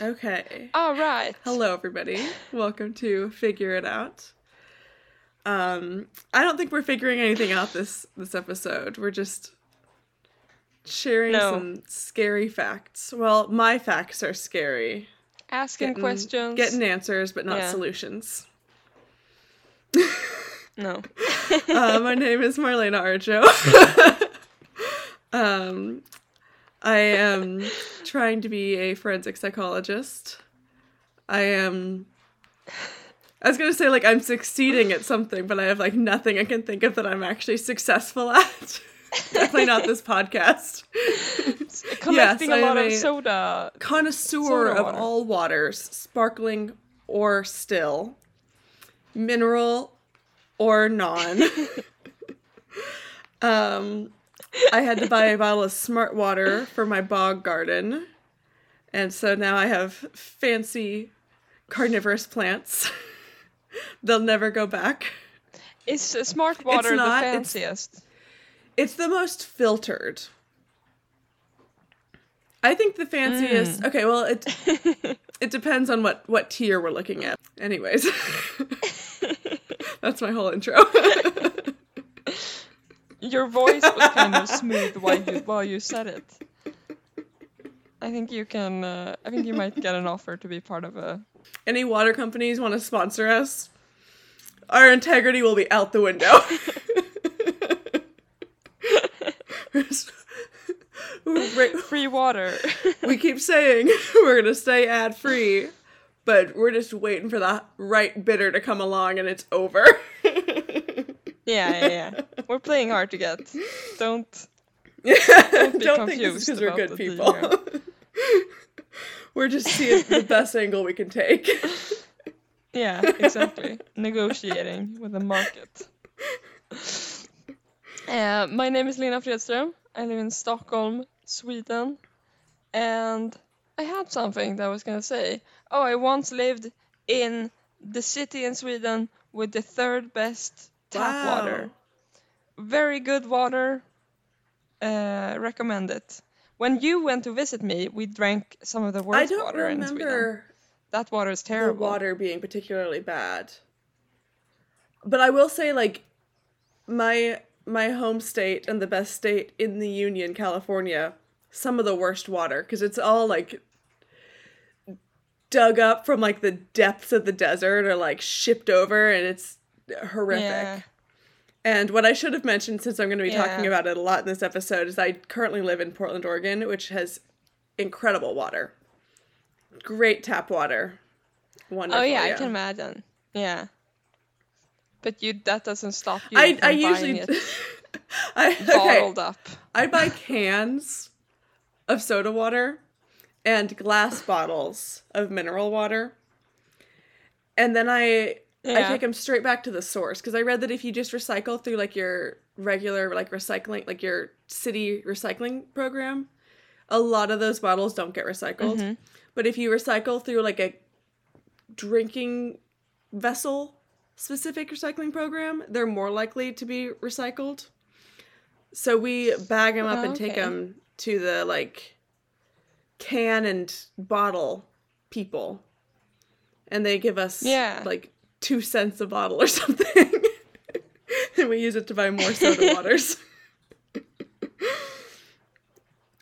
Yes. Okay. All right. Hello, everybody. Welcome to Figure It Out. Um, I don't think we're figuring anything out this this episode. We're just sharing No. some scary facts. Well, my facts are scary. Asking Getting- questions. Getting answers, but not Yeah. solutions. No. uh, my name is Marlena Arjo. um, I am trying to be a forensic psychologist. I am. I was gonna say like I'm succeeding at something, but I have like nothing I can think of that I'm actually successful at. Definitely not this podcast. Collecting Yes, a lot of soda. Connoisseur Soda of all waters, sparkling or still, mineral or non. um, I had to buy a bottle of smart water for my bog garden. And so now I have fancy carnivorous plants. They'll never go back. Is uh, smart water it's not, the fanciest? It's the most filtered. I think the fanciest. Okay, well it it depends on what what tier we're looking at. Anyways, that's my whole intro. Your voice was kind of smooth while you while you said it. I think you can. Uh, I think you might get an offer to be part of a. Any water companies want to sponsor us? Our integrity will be out the window. Free water. we keep saying we're gonna stay ad free, but we're just waiting for the right bidder to come along, and it's over. Yeah, yeah, yeah. We're playing hard to get. Don't. Don't, be think it's because we're good people. we're just seeing the best angle we can take. Yeah, exactly. Negotiating with the market. Uh, my name is Linna Fredström. I live in Stockholm, Sweden. And I had something that I was gonna say. Oh, I once lived in the city in Sweden with the third best tap Wow. water. Very good water. Uh, recommend it. When you went to visit me, we drank some of the worst I don't water in Sweden. remember That water is the terrible. water being particularly bad. But I will say, like, my my home state and the best state in the union, California, some of the worst water because it's all like dug up from like the depths of the desert or like shipped over, and it's horrific. Yeah. And what I should have mentioned, since I'm going to be talking about it a lot in this episode, is I currently live in Portland, Oregon, which has incredible water. Great tap water. Oh, Wonderful. Oh yeah, I can imagine. Yeah. But you that doesn't stop you I, from I usually. it I, okay. bottled up. I buy cans of soda water and glass bottles of mineral water. And then I I take them straight back to the source because I read that if you just recycle through like your regular like recycling like your city recycling program, a lot of those bottles don't get recycled. Mm-hmm. But if you recycle through like a drinking vessel specific recycling program, they're more likely to be recycled. So we bag them up Oh, and take them to the like can and bottle people. And they give us Yeah. like 2 cents a bottle or something. and we use it to buy more soda waters.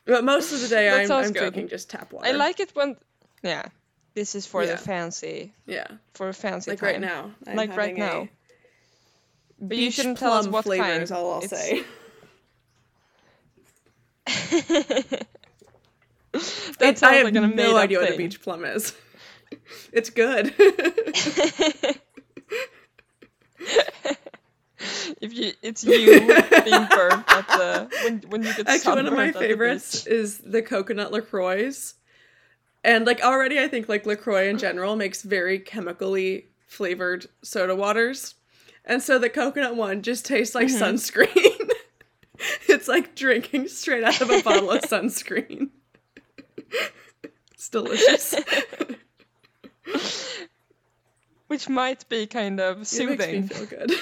but most of the day That I'm, I'm drinking just tap water. I like it when yeah. This is for Yeah. the fancy Yeah. for a fancy Like time. right now. I'm Like right now. But you shouldn't tell us what flavor kind. is all I'll It's- say. That sounds I have like an no idea what a beach plum is. it's good. if you it's you being burnt at the when when you get Actually, one of my favorites is the coconut LaCroix. And like already I think like LaCroix in general makes very chemically flavored soda waters. And so the coconut one just tastes like Mm-hmm. sunscreen. it's like drinking straight out of a bottle of sunscreen. it's delicious. Which might be kind of soothing. It makes me feel good.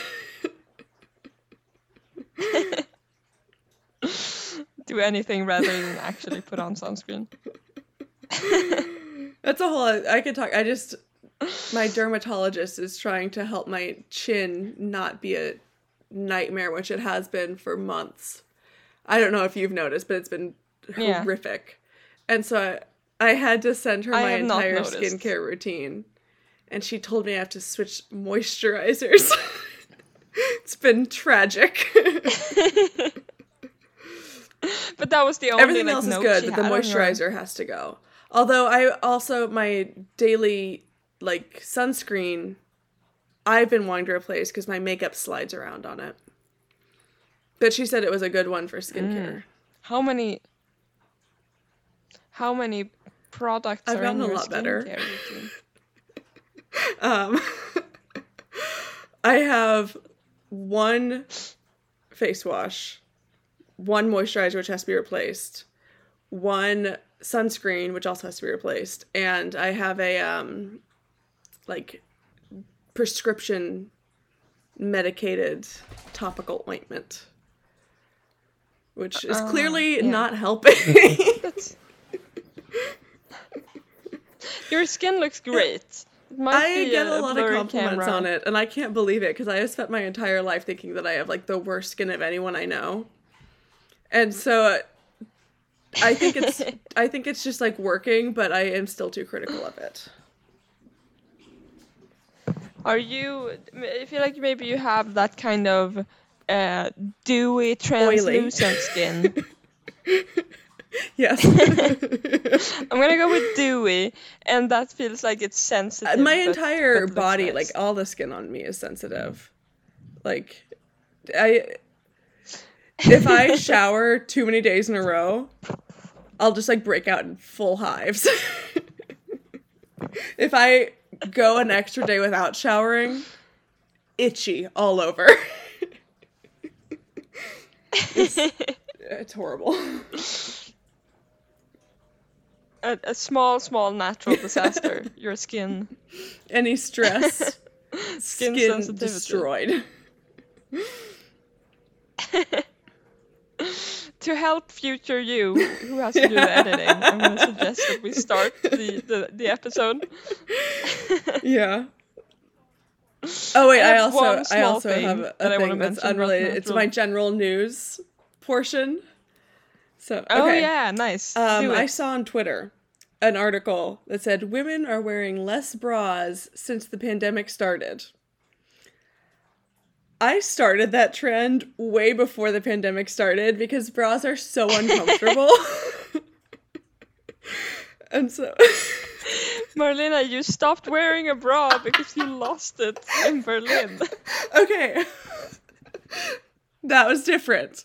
Do anything rather than actually put on sunscreen. That's a whole. I could talk. I just my dermatologist is trying to help my chin not be a nightmare, which it has been for months. I don't know if you've noticed, but it's been Yeah. horrific. And so I, I had to send her I my entire noticed. skincare routine. And she told me I have to switch moisturizers. it's been tragic. But that was the only Everything like, else is good, but the had on her- moisturizer has to go. Although I also my daily like sunscreen I've been wanting to replace because my makeup slides around on it. But she said it was a good one for skincare. Mm. How many? How many products I've are gotten in a your lot better. Um, I have one face wash, one moisturizer which has to be replaced, one sunscreen which also has to be replaced, and I have a um, like prescription medicated topical ointment, which is Uh, clearly yeah. not helping. Your skin looks great. I get a, a lot of compliments camera. on it, and I can't believe it because I have spent my entire life thinking that I have like the worst skin of anyone I know, and so uh, I think it's I think it's just like working, but I am still too critical of it. Are you? I feel like maybe you have that kind of uh, dewy, translucent skin. Yes, I'm gonna go with dewy, and that feels like it's sensitive. my entire but body, nice. like all the skin on me, is sensitive. Mm. Like, I if I shower too many days in a row, I'll just like break out in full hives. if I go an extra day without showering, itchy all over. it's, it's horrible. A, a small, small natural disaster. Your skin. Any stress, Skin skin, sensitivity. destroyed. To help future you, who has to do the editing, I'm gonna suggest that we start the, the, the episode. Yeah. Oh wait, I I, also I also have a, a thing that's unrelated. It's my general news portion. So Oh okay. yeah, nice. Um, I saw on Twitter an article that said women are wearing less bras since the pandemic started. I started that trend way before the pandemic started because bras are so uncomfortable. and so Marlena, you stopped wearing a bra because you lost it in Berlin. okay. that was different.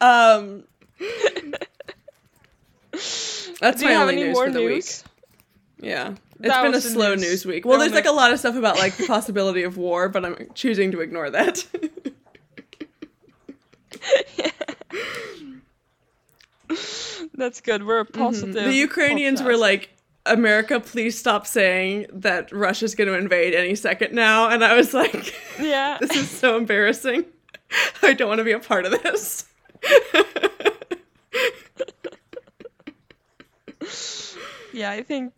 Um That's Do my you have only any news more for the news? week. Yeah. It's That been a slow news. news week. Well, there's like a lot of stuff about like the possibility of war, but I'm choosing to ignore that. That's good. We're a positive. Mm-hmm. the Ukrainians were like, America, please stop saying that Russia's going to invade any second now. And I was like, yeah. this is so embarrassing. I don't want to be a part of this. Yeah, I think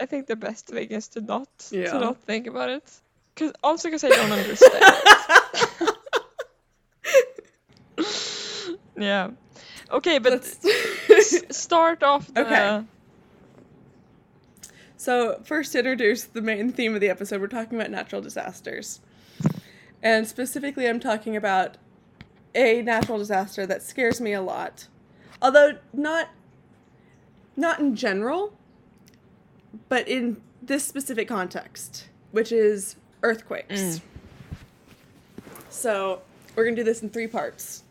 I think the best thing is to not Yeah. to not think about it. Cause also because I don't understand. yeah. Okay, but Let's- start off the. Okay. So, first to introduce the main theme of the episode, we're talking about natural disasters. And specifically, I'm talking about a natural disaster that scares me a lot. Although not not in general, but in this specific context, which is earthquakes. Mm. So, we're going to do this in three parts.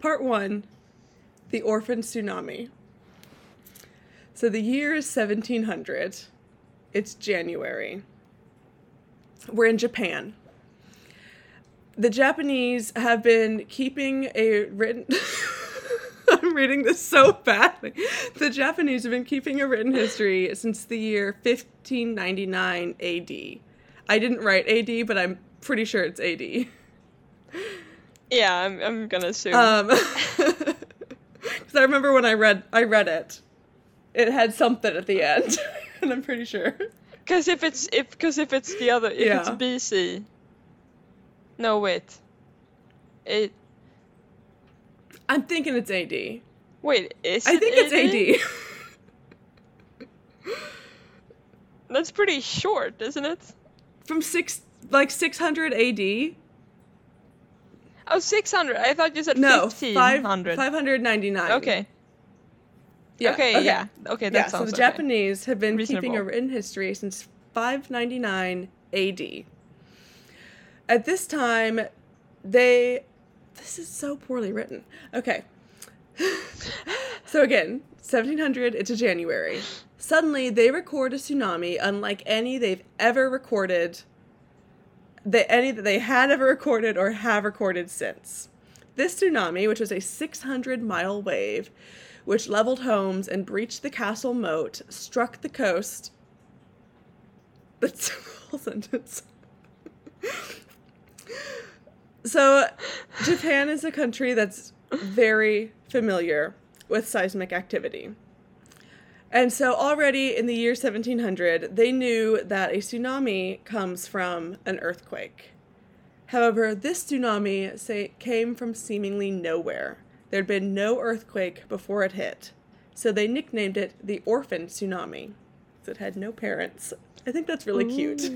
Part 1, the orphan tsunami. So the year is 1700. It's January. We're in Japan. The Japanese have been keeping a written. I'm reading this so badly. The Japanese have been keeping a written history since the year 1599 AD. I didn't write AD, but I'm pretty sure it's AD. Yeah, I'm I'm gonna assume. Um, because I remember when I read I read it, it had something at the end. and I'm pretty sure. Because if it's if because if it's the other if it's BC. No wait. It I'm thinking it's AD. wait is I think it's AD. That's pretty short, isn't it? From six, like 600 AD. Oh, 600. I thought you said No, five, 1500. 599. Okay. Yeah, okay, yeah. Okay, that yeah, so the okay. Japanese have been keeping a written history since 599 AD. At this time, they. This is so poorly written. Okay. so again, 1700, it's a January. Suddenly, they record a tsunami unlike any they've ever recorded, that any that they had ever recorded or have recorded since. This tsunami, which was a 600 mile wave, which leveled homes and breached the castle moat, struck the coast. That's a whole sentence. So, Japan is a country that's very familiar with seismic activity. And so, already in the year 1700, they knew that a tsunami comes from an earthquake. However, this tsunami say, came from seemingly nowhere. There'd been no earthquake before it hit. So they nicknamed it the orphan tsunami. It had no parents. I think that's really cute.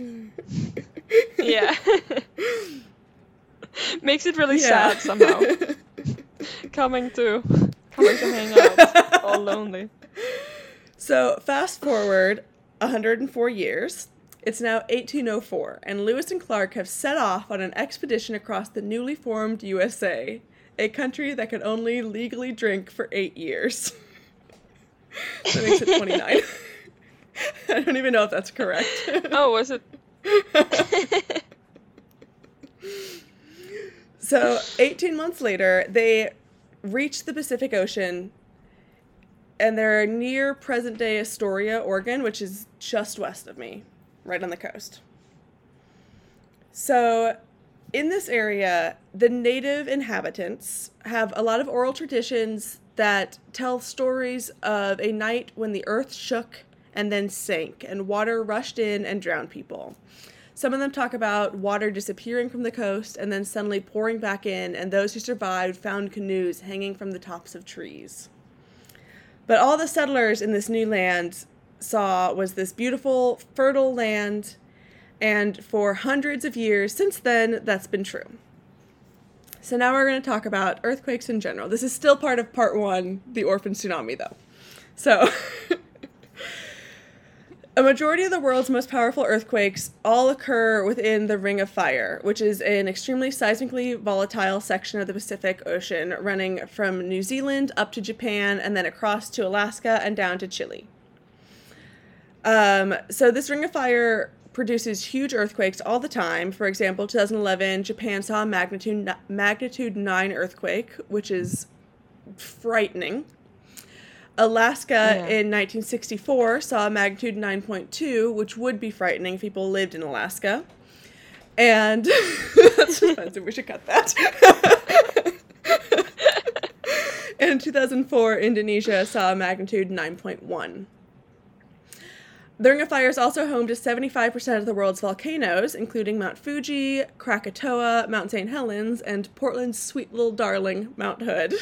yeah. Makes it really Yeah. sad somehow. coming to coming to hang out all lonely. So fast forward 104 years. It's now 1804, and Lewis and Clark have set off on an expedition across the newly formed USA, a country that could only legally drink for eight years. that makes it 29. I don't even know if that's correct. Oh, was it? So, 18 months later, they reach the Pacific Ocean and they're near present day Astoria, Oregon, which is just west of me, right on the coast. So, in this area, the native inhabitants have a lot of oral traditions that tell stories of a night when the earth shook and then sank, and water rushed in and drowned people. Some of them talk about water disappearing from the coast and then suddenly pouring back in, and those who survived found canoes hanging from the tops of trees. But all the settlers in this new land saw was this beautiful, fertile land, and for hundreds of years since then, that's been true. So now we're going to talk about earthquakes in general. This is still part of part one, the orphan tsunami, though. So. A majority of the world's most powerful earthquakes all occur within the Ring of Fire, which is an extremely seismically volatile section of the Pacific Ocean running from New Zealand up to Japan and then across to Alaska and down to Chile. Um, so, this Ring of Fire produces huge earthquakes all the time. For example, 2011, Japan saw a magnitude, magnitude 9 earthquake, which is frightening. Alaska Yeah. in 1964 saw a magnitude 9.2, which would be frightening if people lived in Alaska. And that's. We should cut that. in 2004, Indonesia saw a magnitude 9.1. The Ring of Fire is also home to 75% of the world's volcanoes, including Mount Fuji, Krakatoa, Mount St. Helens, and Portland's sweet little darling, Mount Hood.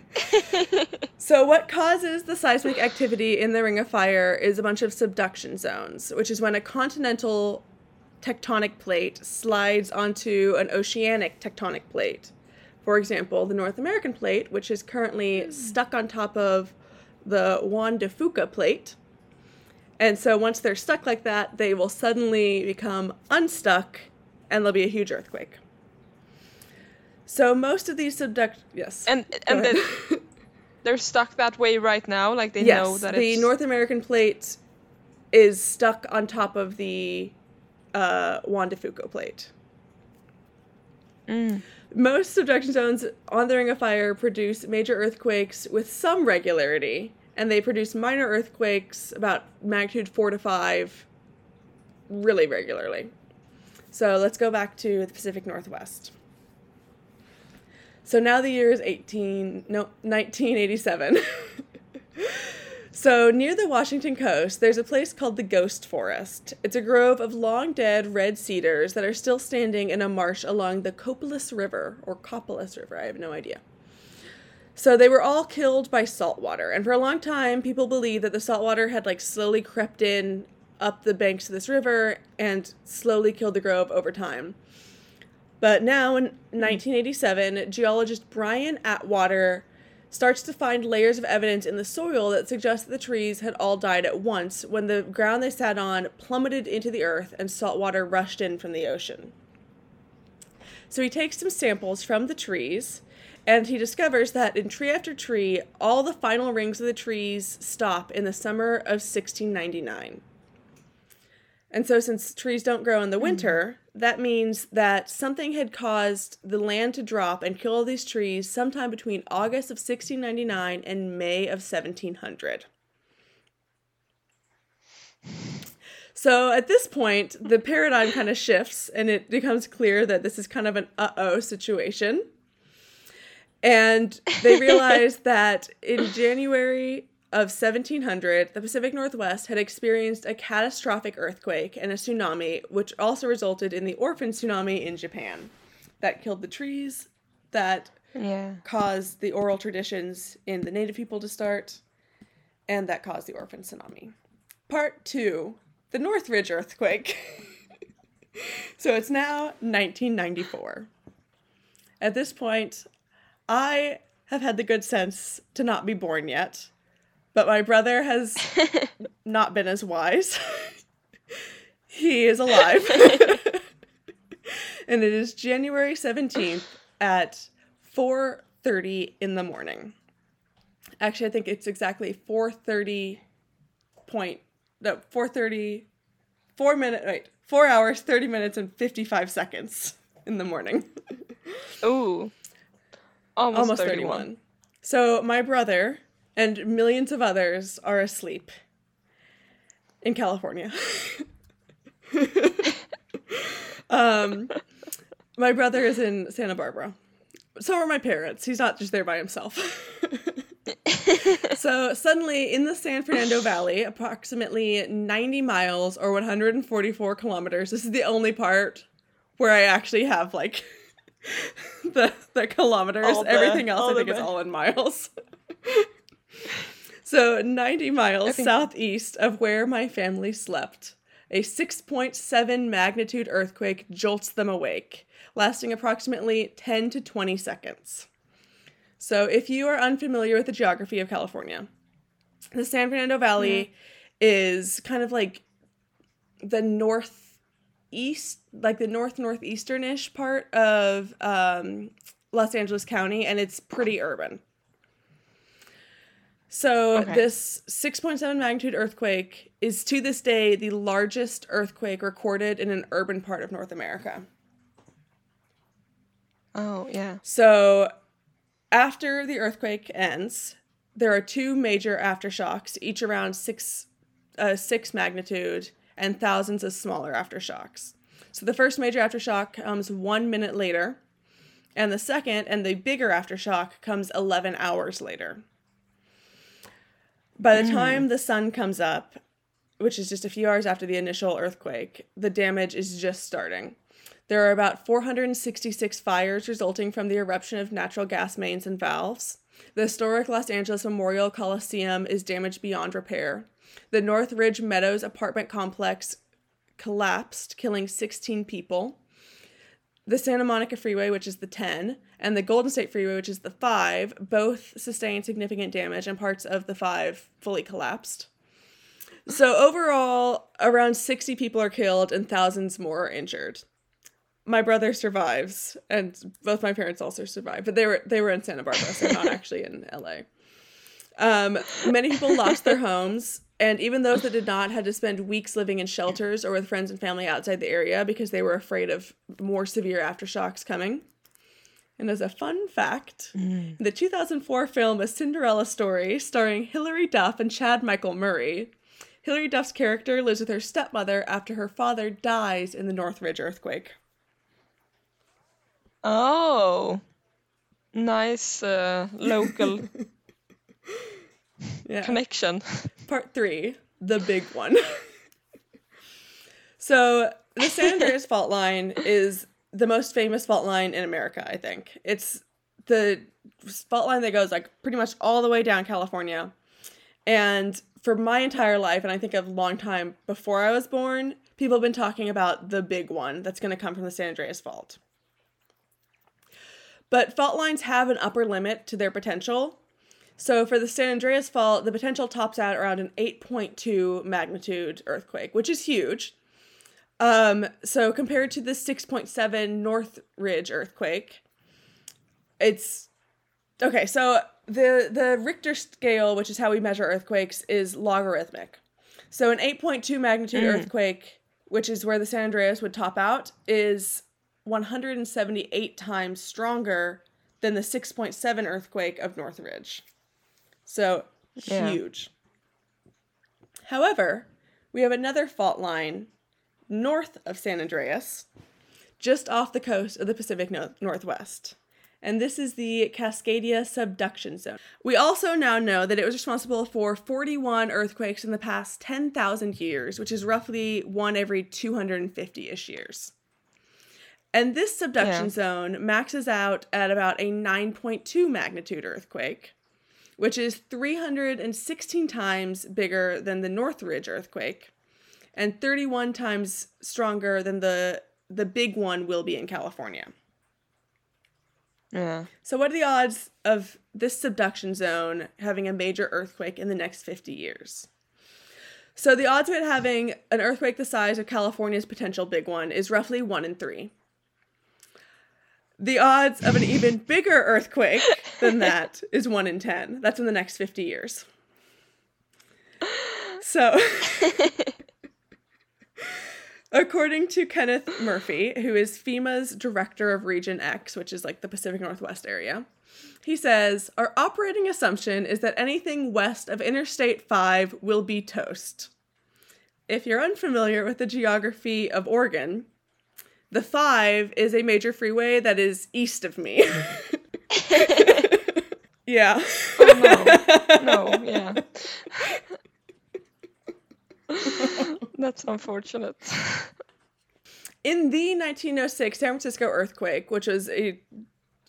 So, what causes the seismic activity in the Ring of Fire is a bunch of subduction zones, which is when a continental tectonic plate slides onto an oceanic tectonic plate. For example, the North American plate, which is currently hmm. stuck on top of the Juan de Fuca plate. And so, once they're stuck like that, they will suddenly become unstuck and there'll be a huge earthquake. So, most of these subduct. Yes. And and then they're stuck that way right now. Like they yes, know that the North American plate is stuck on top of the uh, Juan de Fuca plate. Mm. Most subduction zones on the Ring of Fire produce major earthquakes with some regularity, and they produce minor earthquakes about magnitude four to five really regularly. So let's go back to the Pacific Northwest. So now the year is 18 no 1987. So, near the Washington coast, there's a place called the Ghost Forest. It's a grove of long dead red cedars that are still standing in a marsh along the Copalis River, or Copalis River, I have no idea. So, they were all killed by salt water, and for a long time, people believed that the salt water had like slowly crept in up the banks of this river and slowly killed the grove over time. But now in 1987, geologist Brian Atwater starts to find layers of evidence in the soil that suggest that the trees had all died at once when the ground they sat on plummeted into the earth and salt water rushed in from the ocean. So he takes some samples from the trees and he discovers that in tree after tree, all the final rings of the trees stop in the summer of 1699. And so, since trees don't grow in the winter, mm. That means that something had caused the land to drop and kill all these trees sometime between August of 1699 and May of 1700. So, at this point, the paradigm kind of shifts and it becomes clear that this is kind of an uh oh situation. And they realize that in January of 1700, the Pacific Northwest had experienced a catastrophic earthquake and a tsunami, which also resulted in the orphan tsunami in Japan. That killed the trees, that yeah. caused the oral traditions in the native people to start, and that caused the orphan tsunami. Part two the Northridge earthquake. so it's now 1994. At this point, I have had the good sense to not be born yet but my brother has not been as wise. he is alive. and it is January 17th at 4:30 in the morning. Actually, I think it's exactly 4:30 point no, 4:30 4 minutes wait, 4 hours 30 minutes and 55 seconds in the morning. Ooh. Almost, Almost 31. 31. So, my brother and millions of others are asleep in California. um, my brother is in Santa Barbara. So are my parents. He's not just there by himself. so suddenly in the San Fernando Valley, approximately 90 miles or 144 kilometers, this is the only part where I actually have like the the kilometers. The, Everything else I think is all in miles. So, 90 miles think- southeast of where my family slept, a 6.7 magnitude earthquake jolts them awake, lasting approximately 10 to 20 seconds. So, if you are unfamiliar with the geography of California, the San Fernando Valley mm-hmm. is kind of like the northeast, like the north northeasternish part of um, Los Angeles County, and it's pretty urban. So okay. this 6.7 magnitude earthquake is to this day the largest earthquake recorded in an urban part of North America. Oh, yeah. So after the earthquake ends, there are two major aftershocks, each around 6 uh, 6 magnitude and thousands of smaller aftershocks. So the first major aftershock comes 1 minute later, and the second and the bigger aftershock comes 11 hours later. By the mm. time the sun comes up, which is just a few hours after the initial earthquake, the damage is just starting. There are about 466 fires resulting from the eruption of natural gas mains and valves. The historic Los Angeles Memorial Coliseum is damaged beyond repair. The Northridge Meadows apartment complex collapsed, killing 16 people. The Santa Monica Freeway, which is the 10, and the Golden State Freeway, which is the 5, both sustained significant damage and parts of the 5 fully collapsed. So overall, around 60 people are killed and thousands more are injured. My brother survives, and both my parents also survived, but they were they were in Santa Barbara, so not actually in LA. Um, many people lost their homes, and even those that did not had to spend weeks living in shelters or with friends and family outside the area because they were afraid of more severe aftershocks coming. And as a fun fact, mm. the 2004 film A Cinderella Story, starring Hilary Duff and Chad Michael Murray, Hilary Duff's character lives with her stepmother after her father dies in the Northridge earthquake. Oh, nice uh, local Yeah. connection. Part three, the big one. so the San Andreas fault line is the most famous fault line in America, I think. It's the fault line that goes like pretty much all the way down California. And for my entire life, and I think a long time before I was born, people have been talking about the big one that's going to come from the San Andreas fault. But fault lines have an upper limit to their potential. So for the San Andreas fault, the potential tops out around an 8.2 magnitude earthquake, which is huge. Um, so compared to the 6.7 Northridge earthquake, it's okay. So the the Richter scale, which is how we measure earthquakes, is logarithmic. So an 8.2 magnitude Mm. earthquake, which is where the San Andreas would top out, is 178 times stronger than the 6.7 earthquake of Northridge. So Yeah. huge. However, we have another fault line north of San Andreas, just off the coast of the Pacific no- Northwest. And this is the Cascadia subduction zone. We also now know that it was responsible for 41 earthquakes in the past 10,000 years, which is roughly one every 250 ish years. And this subduction Yeah. zone maxes out at about a 9.2 magnitude earthquake, which is 316 times bigger than the Northridge earthquake and 31 times stronger than the the big one will be in California. Yeah. So what are the odds of this subduction zone having a major earthquake in the next 50 years? So the odds of it having an earthquake the size of California's potential big one is roughly 1 in 3. The odds of an even bigger earthquake than that is 1 in 10. That's in the next 50 years. So According to Kenneth Murphy, who is FEMA's director of Region X, which is like the Pacific Northwest area, he says, Our operating assumption is that anything west of Interstate 5 will be toast. If you're unfamiliar with the geography of Oregon, the 5 is a major freeway that is east of me. yeah. Oh, no. No, yeah. That's unfortunate. In the 1906 San Francisco earthquake, which was a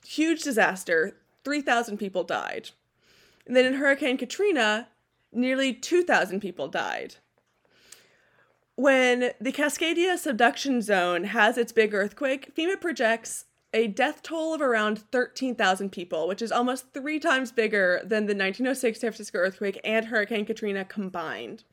huge disaster, 3,000 people died. And then in Hurricane Katrina, nearly 2,000 people died. When the Cascadia subduction zone has its big earthquake, FEMA projects a death toll of around 13,000 people, which is almost three times bigger than the 1906 San Francisco earthquake and Hurricane Katrina combined.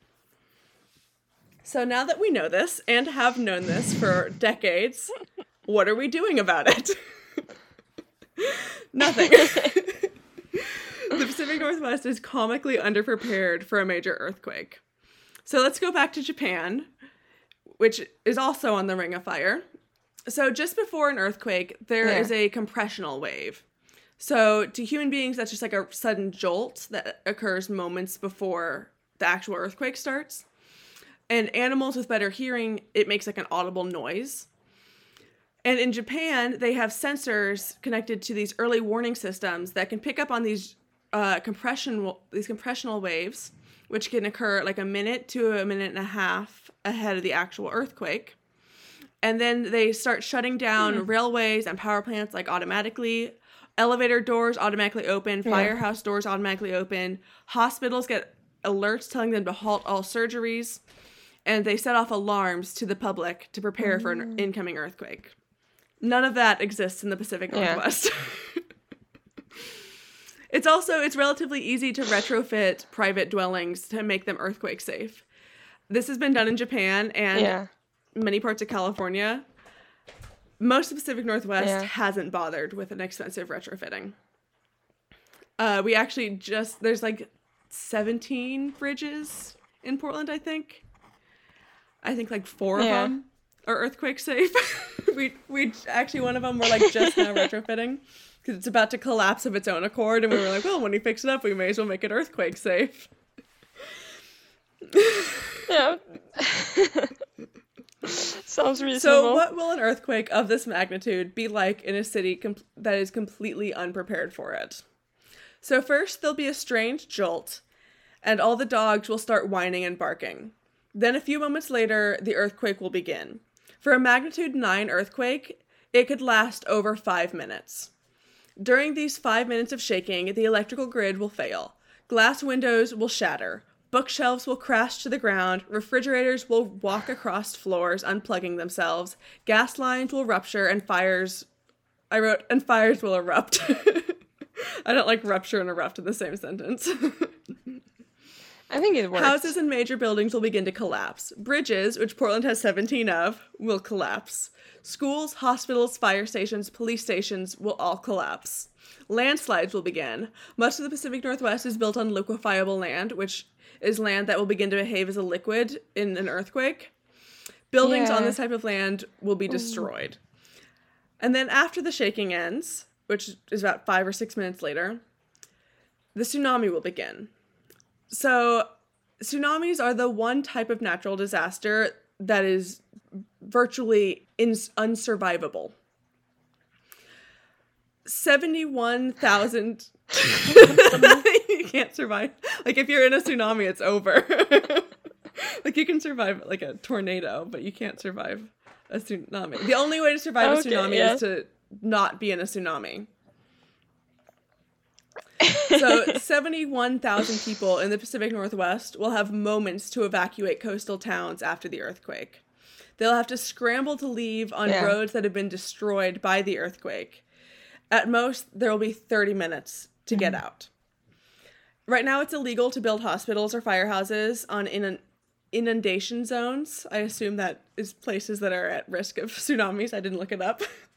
So now that we know this and have known this for decades, what are we doing about it? Nothing. the Pacific Northwest is comically underprepared for a major earthquake. So let's go back to Japan, which is also on the Ring of Fire. So just before an earthquake, there Yeah. is a compressional wave. So to human beings, that's just like a sudden jolt that occurs moments before the actual earthquake starts. And animals with better hearing, it makes like an audible noise. And in Japan, they have sensors connected to these early warning systems that can pick up on these uh, compression these compressional waves, which can occur like a minute to a minute and a half ahead of the actual earthquake. And then they start shutting down hmm. railways and power plants like automatically. Elevator doors automatically open, Yeah. firehouse doors automatically open. Hospitals get alerts telling them to halt all surgeries and they set off alarms to the public to prepare for an hmm. incoming earthquake. None of that exists in the Pacific Yeah. It's also it's relatively easy to retrofit private dwellings to make them earthquake safe. This has been done in Japan and Yeah. many parts of California. Most of the Pacific Northwest Yeah. hasn't bothered with an expensive retrofitting. Uh, we actually just there's like 17 bridges in Portland, I think. I think like four Yeah. of them are earthquake safe. we we actually one of them we're like just now retrofitting because it's about to collapse of its own accord, and we were like, well, when we fix it up, we may as well make it earthquake safe. Yeah. Sounds reasonable. So, what will an earthquake of this magnitude be like in a city com- that is completely unprepared for it? So, first, there'll be a strange jolt, and all the dogs will start whining and barking. Then a few moments later, the earthquake will begin. For a magnitude 9 earthquake, it could last over 5 minutes. During these 5 minutes of shaking, the electrical grid will fail. Glass windows will shatter. Bookshelves will crash to the ground. Refrigerators will walk across floors, unplugging themselves. Gas lines will rupture and fires. I wrote, and fires will erupt. I don't like rupture and erupt in the same sentence. I think it works. Houses and major buildings will begin to collapse. Bridges, which Portland has 17 of, will collapse. Schools, hospitals, fire stations, police stations will all collapse. Landslides will begin. Much of the Pacific Northwest is built on liquefiable land, which is land that will begin to behave as a liquid in an earthquake. Buildings on this type of land will be destroyed. And then after the shaking ends, which is about five or six minutes later, the tsunami will begin. So, tsunamis are the one type of natural disaster that is virtually ins- unsurvivable. 71,000. you can't survive. Like, if you're in a tsunami, it's over. like, you can survive like a tornado, but you can't survive a tsunami. The only way to survive Okay, a tsunami yeah. is to not be in a tsunami. So, 71,000 people in the Pacific Northwest will have moments to evacuate coastal towns after the earthquake. They'll have to scramble to leave on Yeah. roads that have been destroyed by the earthquake. At most, there will be 30 minutes to get mm-hmm. out. Right now, it's illegal to build hospitals or firehouses on in- inundation zones. I assume that is places that are at risk of tsunamis. I didn't look it up.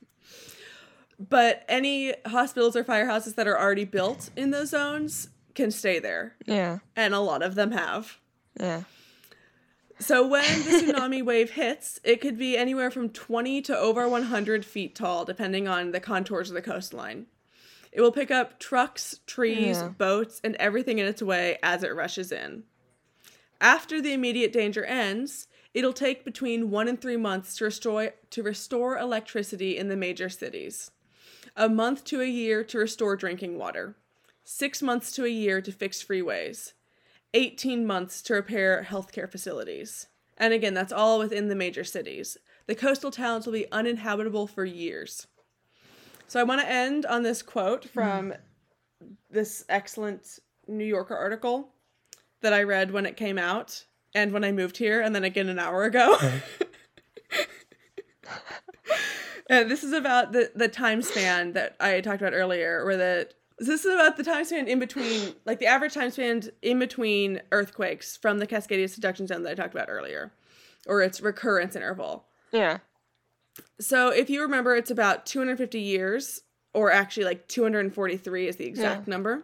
but any hospitals or firehouses that are already built in those zones can stay there, Yeah. and a lot of them have. Yeah. So when the tsunami wave hits, it could be anywhere from 20 to over 100 feet tall, depending on the contours of the coastline. It will pick up trucks, trees, Yeah. boats, and everything in its way as it rushes in. After the immediate danger ends, it'll take between one and three months to restore to restore electricity in the major cities. A month to a year to restore drinking water. Six months to a year to fix freeways. 18 months to repair healthcare facilities. And again, that's all within the major cities. The coastal towns will be uninhabitable for years. So I want to end on this quote from this excellent New Yorker article that I read when it came out and when I moved here and then again an hour ago. and this is about the the time span that I talked about earlier where the this is about the time span in between like the average time span in between earthquakes from the Cascadia subduction zone that I talked about earlier or its recurrence interval. Yeah. So if you remember, it's about 250 years, or actually like 243 is the exact Yeah. number.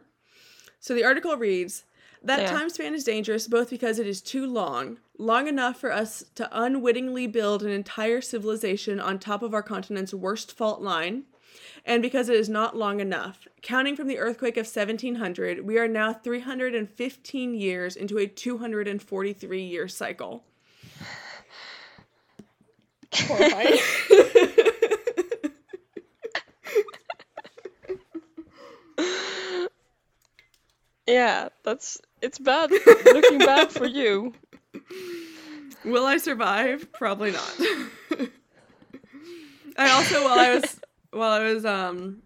So the article reads that Yeah. time span is dangerous both because it is too long, long enough for us to unwittingly build an entire civilization on top of our continent's worst fault line, and because it is not long enough. Counting from the earthquake of 1700, we are now 315 years into a 243 year cycle. Horrifying. Yeah, that's it's bad. Looking bad for you. Will I survive? Probably not. I also while I was while I was um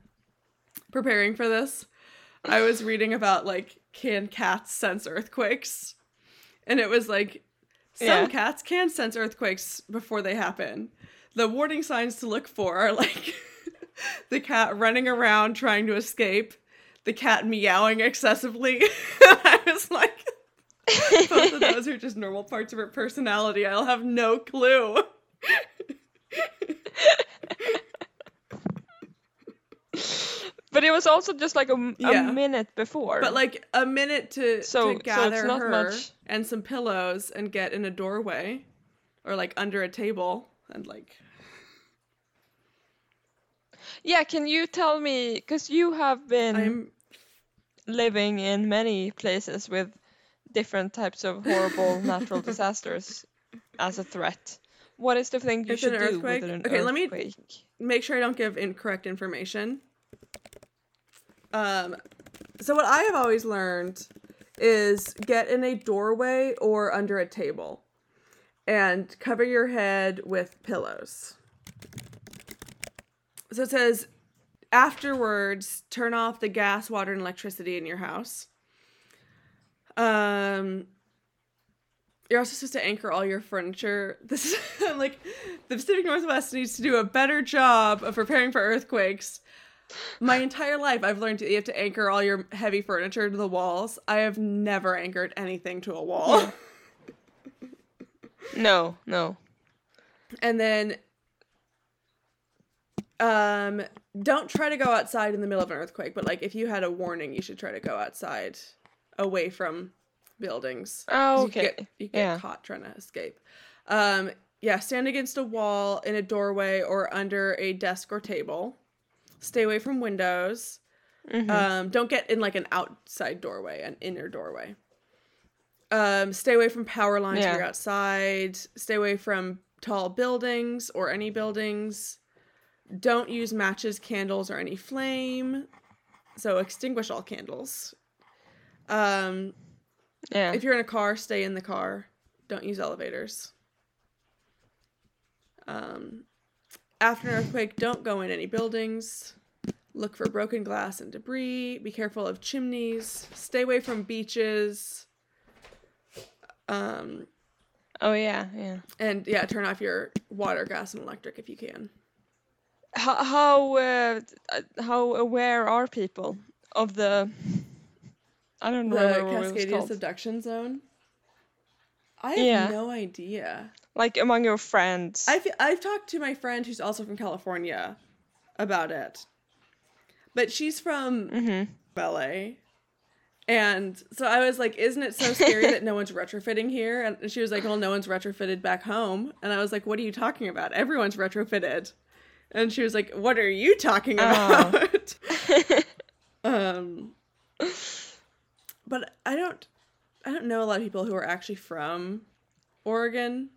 preparing for this, I was reading about like can cats sense earthquakes? And it was like some Yeah. cats can sense earthquakes before they happen. The warning signs to look for are like the cat running around trying to escape, the cat meowing excessively. I was like both of those are just normal parts of her personality. I'll have no clue. But it was also just like a Yeah. minute before. But like a minute to, So- so to gather not her much. and some pillows and get in a doorway or like under a table and like yeah, can you tell me because you have been I'm living in many places with different types of horrible natural disasters as a threat. What is the thing you It's should do earthquake? with an Okay, let me- make sure I don't give incorrect information. Um, so what I have always learned is get in a doorway or under a table and cover your head with pillows. So it says afterwards turn off the gas, water, and electricity in your house. Um you're also supposed to anchor all your furniture. This is like the Pacific Northwest needs to do a better job of preparing for earthquakes. My entire life, I've learned that you have to anchor all your heavy furniture to the walls. I have never anchored anything to a wall. No, no. and then, um, don't try to go outside in the middle of an earthquake. But like, if you had a warning, you should try to go outside, away from buildings Oh, you okay. get, you get Yeah. caught trying to escape. Um, yeah, stand against a wall, in a doorway, or under a desk or table. Stay away from windows. Mhm. Um, don't get in like an outside doorway, an inner doorway. Um, stay away from power lines Yeah. you're outside. Stay away from tall buildings or any buildings. Don't use matches, candles, or any flame. So extinguish all candles. Um, yeah. if you're in a car, stay in the car. Don't use elevators. Um, after an earthquake, don't go in any buildings. Look for broken glass and debris. Be careful of chimneys. Stay away from beaches. Um, oh yeah, yeah. and yeah, turn off your water, gas, and electric if you can. How how uh, uh, how aware are people of the? I don't The it was Cascadia subduction zone. I have Yeah. no idea. Like among your friends. I've I've talked to my friend who's also from California about it, but she's from hmm LA, and so I was like, "Isn't it so scary that no one's retrofitting here?" And she was like, "Well, no one's retrofitted back home," and I was like, "What are you talking about? Everyone's retrofitted." And she was like, "What are you talking Oh. about?" um, but I don't, I don't know a lot of people who are actually from Oregon.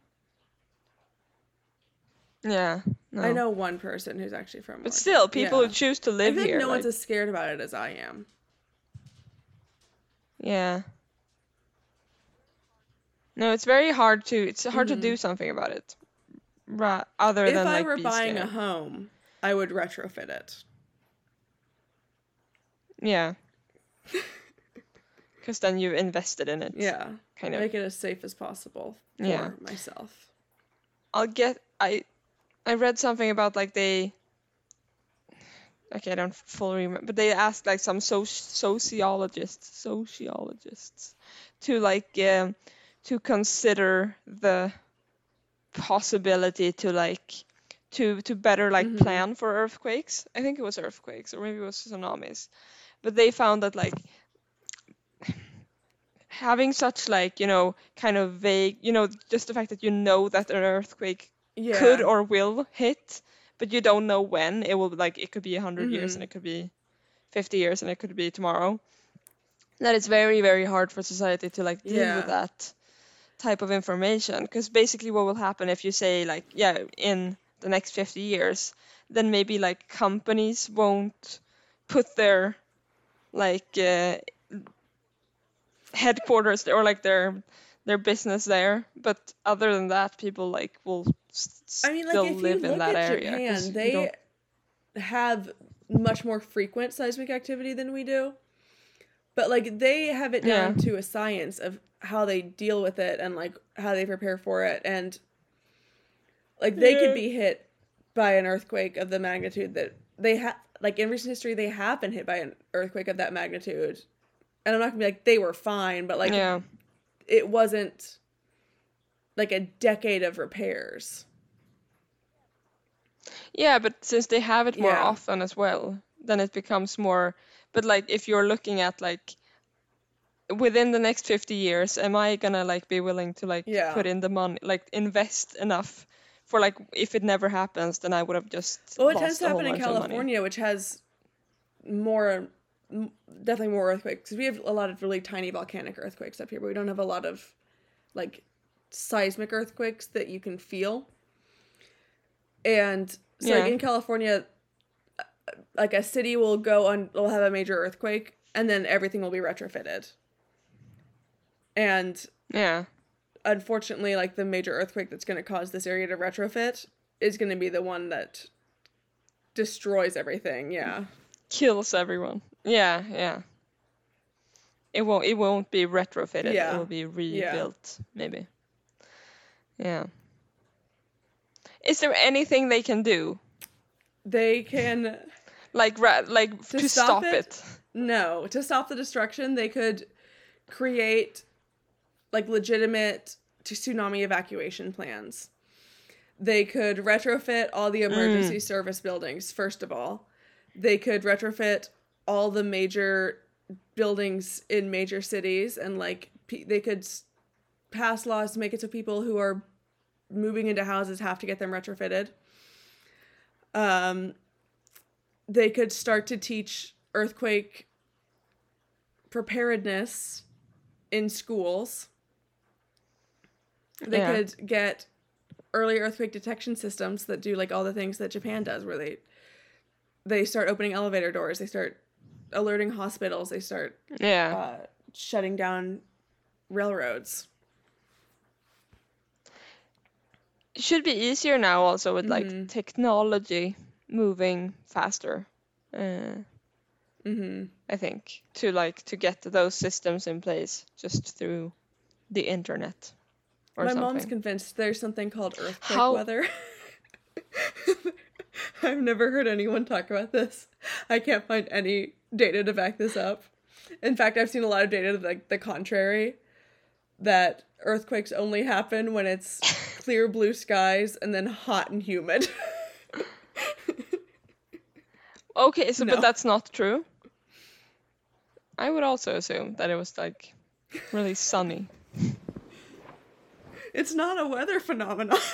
yeah. No. I know one person who's actually from. But Oregon. still, people Yeah. who choose to live I think here. no like, one's as scared about it as I am. yeah. No, it's very hard to. It's hard to Mhm. do something about it. Ra- other If than I like were buying a home, I would retrofit it. Yeah. Because then you've invested in it. Yeah, Kind of. make it as safe as possible for Yeah. myself. I'll get I I read something about like they okay I don't fully remember but they asked like some soci- sociologists sociologists to like um, to consider the possibility to like to to better like Mhm. plan for earthquakes I think it was earthquakes or maybe it was tsunamis but they found that like having such like you know kind of vague you know just the fact that you know that an earthquake Yeah, could or will hit, but you don't know when. It will like it could be 100 years Mhm. and it could be 50 years and it could be tomorrow. That it's very very hard for society to like deal Yeah. with that type of information because basically what will happen if you say like yeah in the next 50 years then maybe like companies won't put their like uh, headquarters or like their their business there but other than that people like will s- I mean, like still if you live in that at area Japan, they have much more frequent seismic activity than we do. But like they have it down Yeah. to a science of how they deal with it and like how they prepare for it and like they Yeah. could be hit by an earthquake of the magnitude that they have like in recent history they have been hit by an earthquake of that magnitude. And I'm not gonna be like they were fine, but like yeah it wasn't like a decade of repairs. yeah but since they have it more Yeah. often as well then it becomes more but like if you're looking at like within the next 50 years am i gonna like be willing to like Yeah. put in the money like invest enough for like if it never happens then i would have just Well, it tends to happen in bunch of money. California, which has more, definitely more earthquakes. Because we have a lot of really tiny volcanic earthquakes up here, but we don't have a lot of like seismic earthquakes that you can feel. And so, like in California, like a city will go on, will have a major earthquake, and then everything will be retrofitted. And Yeah. unfortunately, like the major earthquake that's going to cause this area to retrofit is going to be the one that destroys everything. Yeah. Kills everyone. Yeah, yeah. It won't it won't be retrofitted. Yeah. It will be rebuilt, maybe. Yeah. Is there anything they can do? They can Like ra- like To to, stop stop, it? it? no, to stop the destruction, they could create like legitimate tsunami evacuation plans. They could retrofit all the emergency service buildings first of all. They could retrofit all the major buildings in major cities and like pe- they could s- pass laws to make it so people who are moving into houses have to get them retrofitted. Um, they could start to teach earthquake preparedness in schools. They Yeah. could get early earthquake detection systems that do like all the things that Japan does where they they start opening elevator doors, they start alerting hospitals, they start Yeah. uh, shutting down railroads. it should be easier now also with like Mhm. technology moving faster. Uh, mm-hmm. I think to like to get those systems in place just through the internet or My something. mom's convinced there's something called earthquake How- weather. I've never heard anyone talk about this. I can't find any data to back this up. In fact, I've seen a lot of data like the contrary that earthquakes only happen when it's clear blue skies and then hot and humid. Okay, so No. but that's not true. I would also assume that it was like really sunny. it's not a weather phenomenon.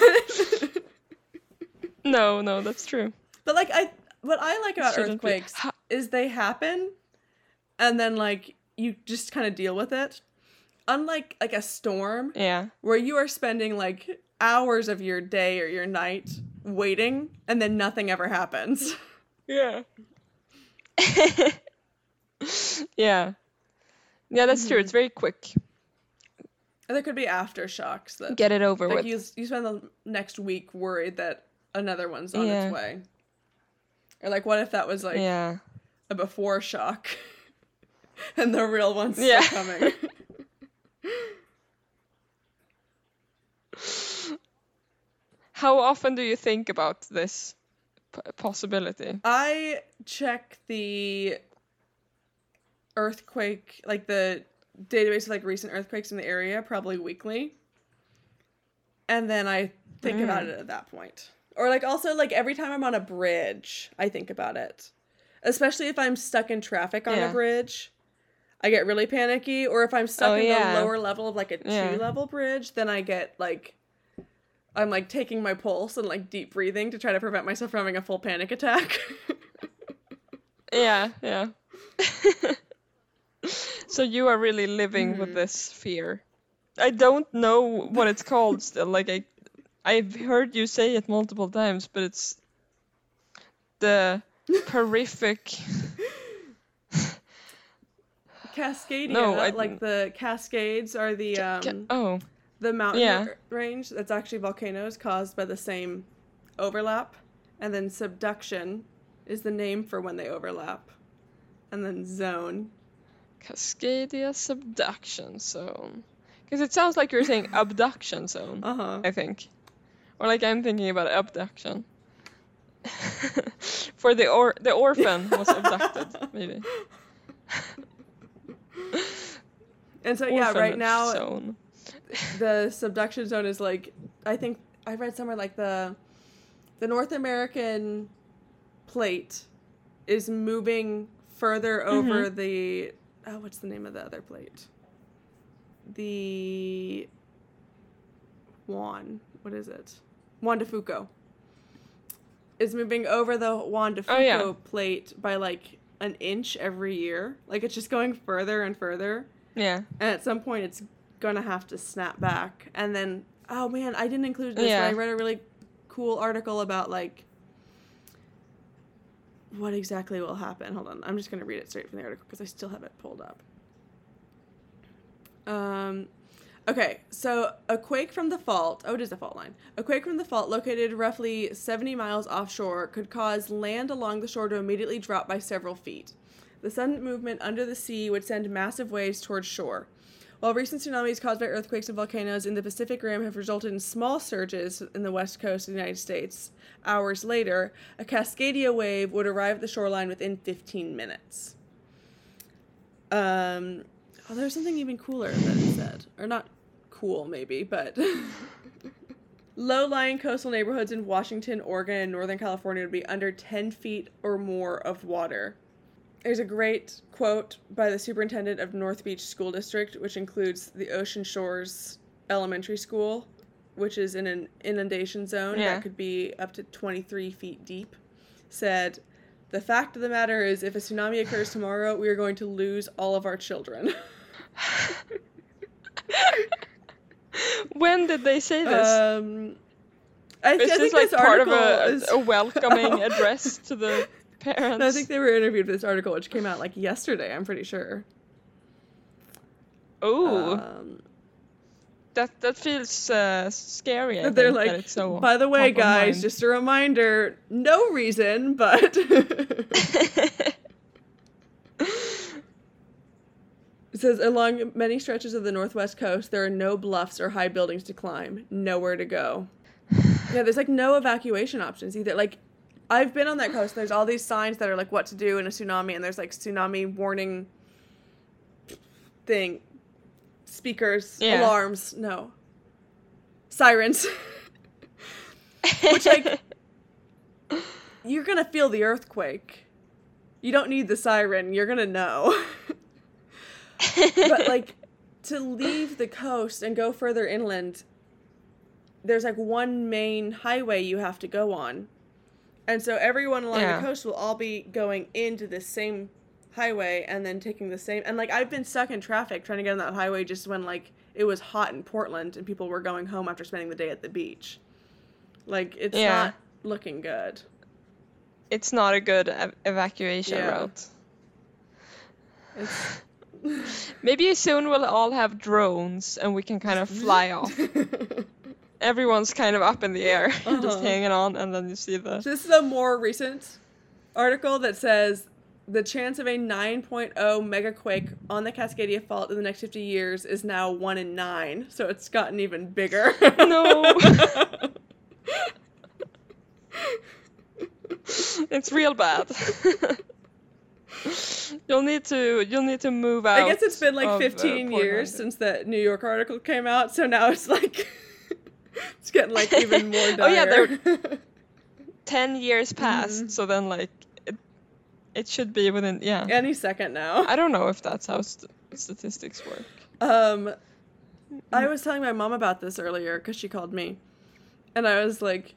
No, no, that's true. But like I what I like about earthquakes Ha- is they happen and then like you just kind of deal with it. Unlike like a storm Yeah. where you are spending like hours of your day or your night waiting and then nothing ever happens. Yeah. yeah. Yeah, that's true. It's mm-hmm. very quick. And there could be aftershocks that Get it over like with. you you spend the next week worried that another one's on Yeah. its way. Or like what if that was like yeah. a before shock and the real one's still coming. How often do you think about this possibility? I check the earthquake, like the database of like recent earthquakes in the area, probably weekly. And then I think hmm. about it at that point. Or like also like every time I'm on a bridge, I think about it. Especially if I'm stuck in traffic on Yeah. a bridge. I get really panicky. Or if I'm stuck Oh, in yeah. the lower level of like a Yeah. two level bridge, then I get like I'm like taking my pulse and like deep breathing to try to prevent myself from having a full panic attack. Yeah, yeah. so you are really living Mm-hmm. with this fear. I don't know what it's called still. Like I I've heard you say it multiple times, but it's the horrific Cascadia, No, I like the Cascades are the um oh the mountain Yeah. range that's actually volcanoes caused by the same overlap, and then subduction is the name for when they overlap, and then zone. Cascadia subduction zone. Because it sounds like you're saying abduction zone. Uh huh. I think. Or like I'm thinking about abduction. For the or the orphan was abducted, maybe. And so yeah, right now zone. The subduction zone is like I think I read somewhere like the the North American plate is moving further mm-hmm. over the oh what's the name of the other plate? The Juan. What is it? Juan de Fuca. Is moving over the Juan de Fuca Oh, yeah. plate by like an inch every year. Like it's just going further and further Yeah. and at some point it's gonna have to snap back and then oh man i didn't include this Yeah. but i read a really cool article about like what exactly will happen hold on i'm just gonna read it straight from the article because i still have it pulled up Um, okay, so a quake from the fault. Oh, it is a fault line. A quake from the fault, located roughly 70 miles offshore, could cause land along the shore to immediately drop by several feet. The sudden movement under the sea would send massive waves towards shore. While recent tsunamis caused by earthquakes and volcanoes in the Pacific Rim have resulted in small surges in the west coast of the United States, hours later, a Cascadia wave would arrive at the shoreline within 15 minutes. Um, oh, there's something even cooler that it said. Or not cool, maybe, but. Low lying coastal neighborhoods in Washington, Oregon, and Northern California would be under 10 feet or more of water. There's a great quote by the superintendent of North Beach School District, which includes the Ocean Shores Elementary School, which is in an inundation zone Yeah. that could be up to 23 feet deep, said, The fact of the matter is, if a tsunami occurs tomorrow, we are going to lose all of our children. When did they say this? um, I, Is I this like part of a, is. a welcoming address to the parents? No, I think they were interviewed for this article, which came out like yesterday. I'm pretty sure. oh, Um, that that feels uh, scary. I they're like, so by the way, guys, just a reminder, no reason, but it says along many stretches of the northwest coast, there are no bluffs or high buildings to climb, nowhere to go. Yeah, there's like no evacuation options either. Like, I've been on that coast. There's all these signs that are like what to do in a tsunami, and there's like tsunami warning thing, speakers, Yeah. alarms, no, sirens. Which, like, you're gonna feel the earthquake. You don't need the siren. You're gonna know. but like to leave the coast and go further inland, there's like one main highway you have to go on, and so everyone along Yeah. the coast will all be going into this same highway and then taking the same. And like I've been stuck in traffic trying to get on that highway just when like it was hot in Portland and people were going home after spending the day at the beach. Like it's Yeah. not looking good. it's not a good ev- evacuation Yeah. route. Maybe soon we'll all have drones and we can kind of fly off. Everyone's kind of up in the air, just Uh-huh. hanging on, and then you see the. This is a more recent article that says the chance of a 9.0 megaquake on the Cascadia Fault in the next 50 years is now 1 in 9, so it's gotten even bigger. No. it's real bad. you'll need to you'll need to move out. I guess it's been like of, uh, 15 Portland. years since that New York article came out, so now it's like it's getting like even more dire. Oh, yeah, they're- Ten years passed, Mhm. so then like it, it should be within yeah. any second now. I don't know if that's how st- statistics work. Um, I was telling my mom about this earlier because she called me, and I was like,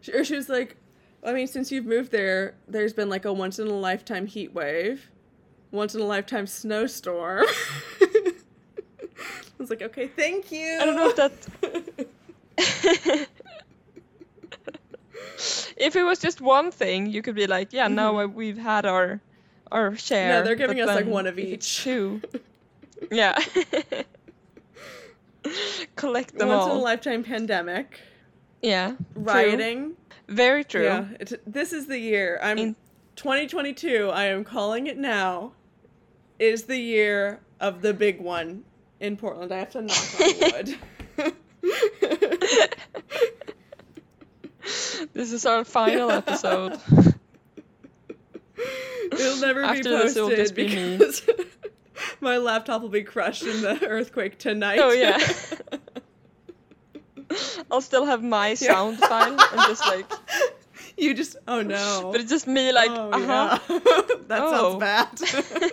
she, or she was like, I mean, since you've moved there, there's been like a once in a lifetime heat wave, once in a lifetime snowstorm. I was like, okay, thank you. I don't know if that. if it was just one thing, you could be like, yeah, now uh, we've had our our share. Mm-hmm. they're giving us, like, one of each. Two. yeah. Collect them once in a lifetime pandemic, yeah. true. rioting. Very true. Yeah, it, this is the year. I'm In- 2022. I am calling it now. Is the year of the big one in Portland. I have to knock on wood. This is our final episode. It'll never be After this, posted it'll just be because my laptop will be crushed in the earthquake tonight. Oh, yeah. I'll still have my sound file and just like, you just oh no. but it's just me like, oh, uh huh. yeah. that Oh. sounds bad.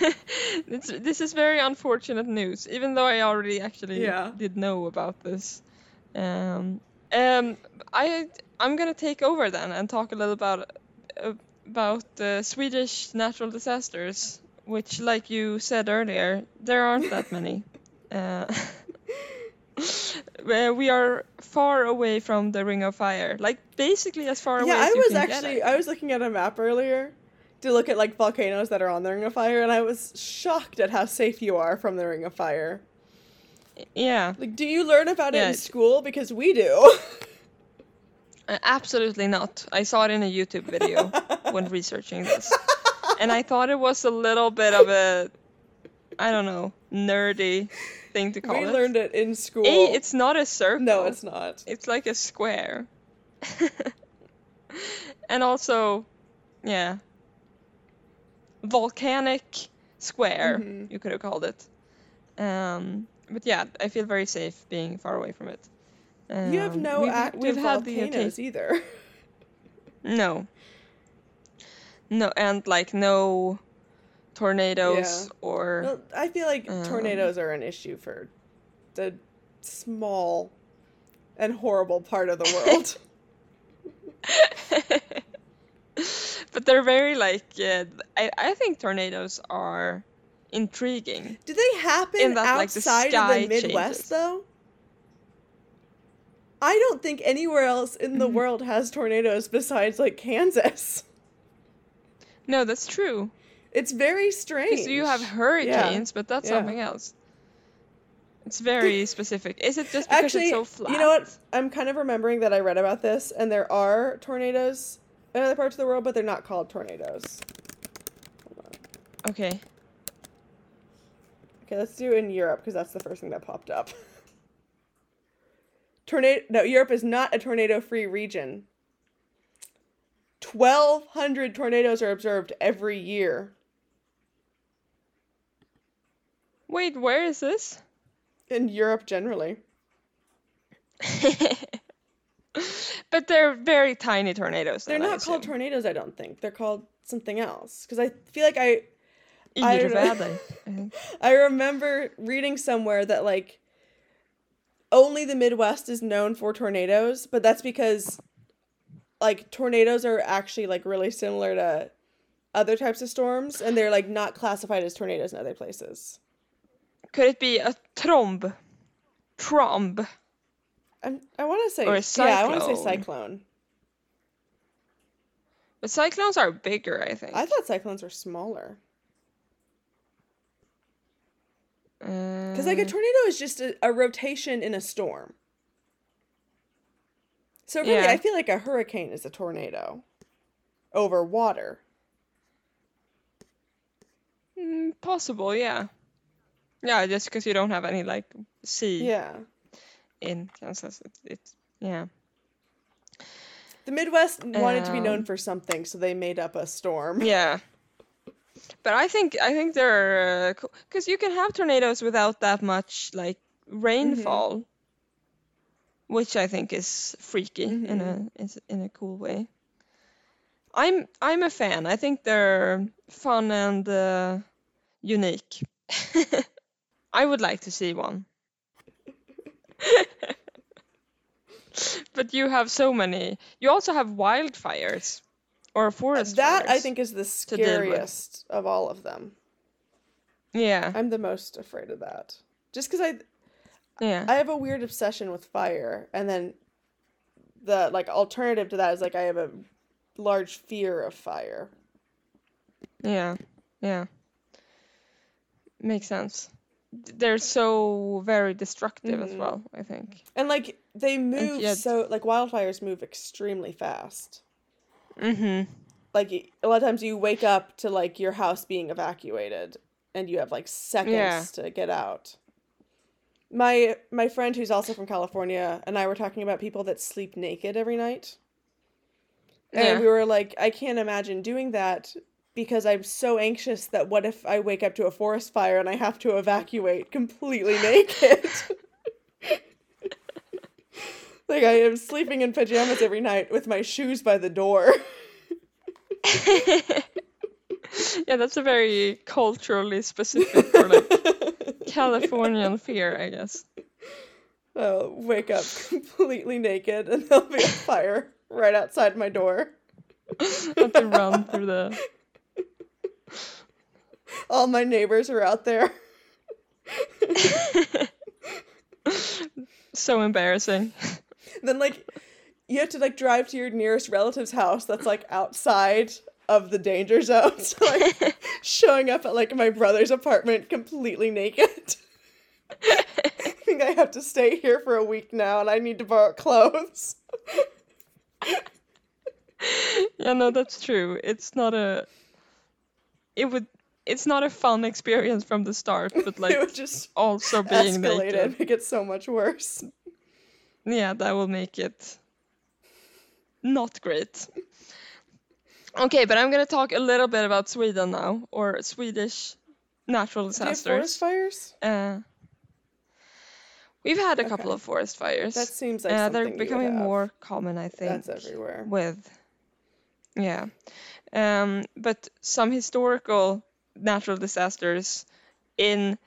it's, this is very unfortunate news, even though I already actually Yeah. did know about this. Um, um, I I'm gonna take over then and talk a little about uh, about uh, Swedish natural disasters, which, like you said earlier, there aren't that many. Uh, we are far away from the Ring of Fire, like basically as far away yeah, as I was actually. I was looking at a map earlier to look at like volcanoes that are on the Ring of Fire, and I was shocked at how safe you are from the Ring of Fire. Yeah, Like, do you learn about it in school? Because we do. uh, absolutely not. I saw it in a YouTube video when researching this, and I thought it was a little bit of a, I don't know, nerdy thing to call we it. We learned it in school. A, it's not a circle. no, it's not. It's like a square. and also, yeah, volcanic square. Mhm. You could have called it. Um, but yeah, I feel very safe being far away from it. You have Um, no we've- active we've had the volcanoes either. No. No, and like no tornadoes Yeah. or Well, I feel like Um, tornadoes are an issue for the small and horrible part of the world. but they're very like uh, I I think tornadoes are intriguing. Do they happen In that, like, the outside of the Midwest changes. though? I don't think anywhere else in the Mhm. world has tornadoes besides like Kansas. No, that's true. It's very strange. You have hurricanes, but that's Yeah. something else. It's very specific. Is it just because Actually, it's so flat? you know what? I'm kind of remembering that I read about this, and there are tornadoes in other parts of the world, but they're not called tornadoes. Okay. Okay, let's do in Europe because that's the first thing that popped up. Tornado. No, Europe is not a tornado-free region. 1,200 tornadoes are observed every year Wait, where is this? in Europe generally. but they're very tiny tornadoes. They're not called tornadoes, I don't think. They're called something else. Because I feel like I I. I. I remember reading somewhere that like only the Midwest is known for tornadoes, but that's because like tornadoes are actually like really similar to other types of storms and they're like not classified as tornadoes in other places. Could it be a tromb? Tromb. I'm, I want to say Or a yeah, I want to say cyclone. cyclone. But cyclones are bigger, I think. I thought cyclones were smaller because like a Uh, tornado is just a, a rotation in a storm. So really, Yeah. I feel like a hurricane is a tornado over water. mm, possible, yeah. Yeah, just because you don't have any like sea Yeah. In Kansas, it's it, yeah. The Midwest wanted to be known Um, for something, so they made up a storm. Yeah. But I think I think they're because you can have tornadoes without that much like rainfall, which I think is freaky in a in a cool way. I'm I'm a fan. I think they're fun and uh, unique. I would like to see one. but you have so many. You also have wildfires or forest That I think is the to deal with. scariest of all of them. Yeah. I'm the most afraid of that. Just because I Yeah. I have a weird obsession with fire, and then the like alternative to that is like I have a large fear of fire. Yeah, yeah. Makes sense. They're so very destructive as Mhm. well, I think. And like they move yet- so like wildfires move extremely fast. Mm-hmm. Like a lot of times you wake up to like your house being evacuated and you have like seconds Yeah. to get out. My my friend who's also from California and I were talking about people that sleep naked every night. And Yeah. we were like, I can't imagine doing that because I'm so anxious that what if I wake up to a forest fire and I have to evacuate completely naked? like I am sleeping in pajamas every night with my shoes by the door. yeah, that's a very culturally specific or like Californian fear, I guess. I'll wake up completely naked and there'll be a fire right outside my door. Have to run through the. All my neighbors are out there. so embarrassing. then like you have to like drive to your nearest relative's house that's like outside of the danger zone. So like showing up at like my brother's apartment completely naked. I think I have to stay here for a week now and I need to borrow clothes. yeah, no, that's true. It's not a. It would. It's not a fun experience from the start, but like it just also being escalate naked. make it so much worse. Yeah, that will make it not great. Okay, but I'm gonna talk a little bit about Sweden now, or Swedish natural have forest disasters. fires? Uh, we've had a couple of forest fires. That seems like uh, they're becoming more common, I think. That's everywhere. with yeah um but some historical natural disasters in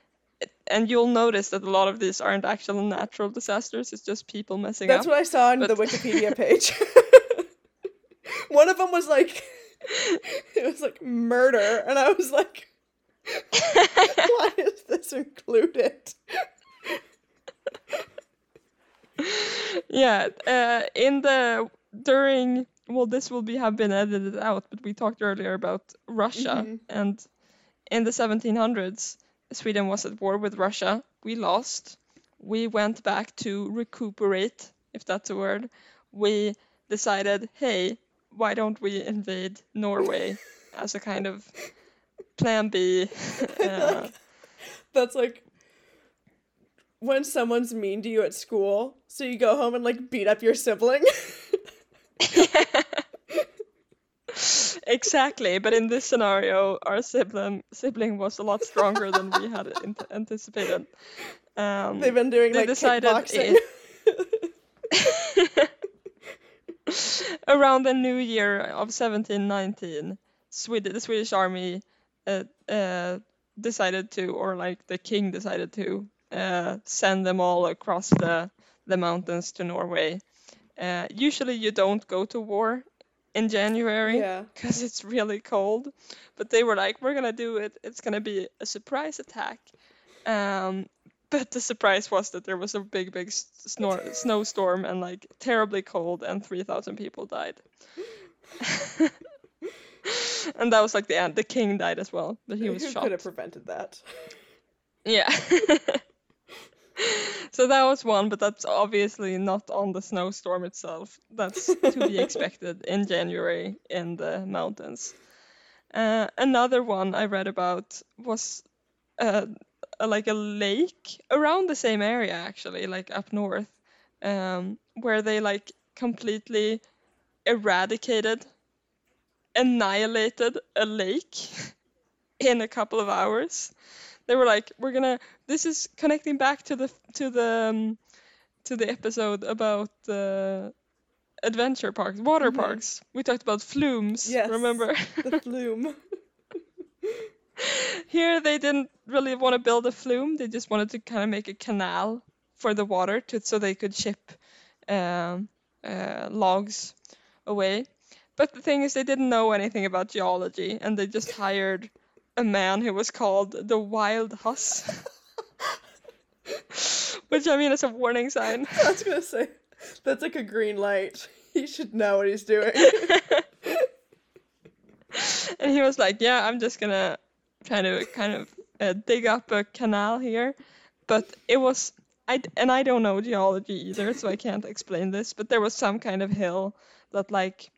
and you'll notice that a lot of these aren't actual natural disasters it's just people messing up. That's what I saw on the Wikipedia page. One of them was like, it was like murder, and I was like, why is this included? yeah uh in the during well this will be have been edited out but we talked earlier about russia Mhm. and in the 1700s sweden was at war with russia. We lost. We went back to recuperate if that's a word. We decided hey why don't we invade norway as a kind of plan b? Uh, That's like when someone's mean to you at school, so you go home and like beat up your sibling. exactly but in this scenario our sibling sibling was a lot stronger than we had an- anticipated. Um, They've been doing They like decided kickboxing. around the new year of 1719 Sweden, the swedish army uh, uh, decided to or like the king decided to uh, send them all across the the mountains to norway. Uh, usually you don't go to war in january yeah. because it's really cold. But they were like, we're gonna do it. It's gonna be a surprise attack. Um, but the surprise was that there was a big, big snor- snowstorm and like terribly cold, and three thousand people died. and that was like the end. The king died as well, but he was Who shot. could have prevented that? Yeah. so that was one, but that's obviously not on the snowstorm itself. That's to be expected in January in the mountains. Uh, another one I read about was uh, a, like a lake around the same area, actually, like up north, um, where they like completely eradicated, annihilated a lake in a couple of hours they were like we're gonna this is connecting back to the to the um, to the episode about uh, adventure parks water Mhm. parks we talked about flumes Yes. remember The flume. here they didn't really want to build a flume they just wanted to kind of make a canal for the water to so they could ship um, uh, logs away but the thing is they didn't know anything about geology and they just hired a man who was called the wild huss which i mean is a warning sign I was gonna say that's like a green light. He should know what he's doing. and he was like, "Yeah, I'm just gonna kind of kind of uh, dig up a canal here," but it was I and I don't know geology either, so I can't explain this. But there was some kind of hill that like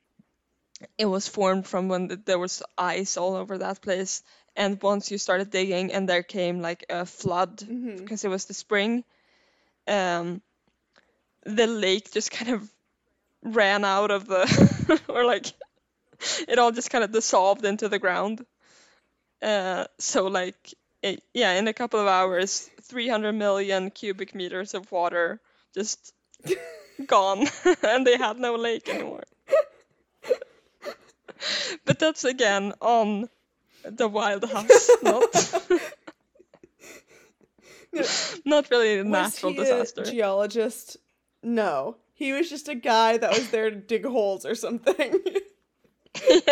it was formed from when th- there was ice all over that place, and once you started digging, and there came like a flood Mhm. because it was the spring. Um, the lake just kind of ran out of the or like it all just kind of dissolved into the ground. Uh, so like it, yeah, in a couple of hours, 300 million cubic meters of water just gone, and they had no lake anymore. but that's again on the wild huss, not not really a Was natural he disaster. a geologist? No. He was just a guy that was there to dig holes or something.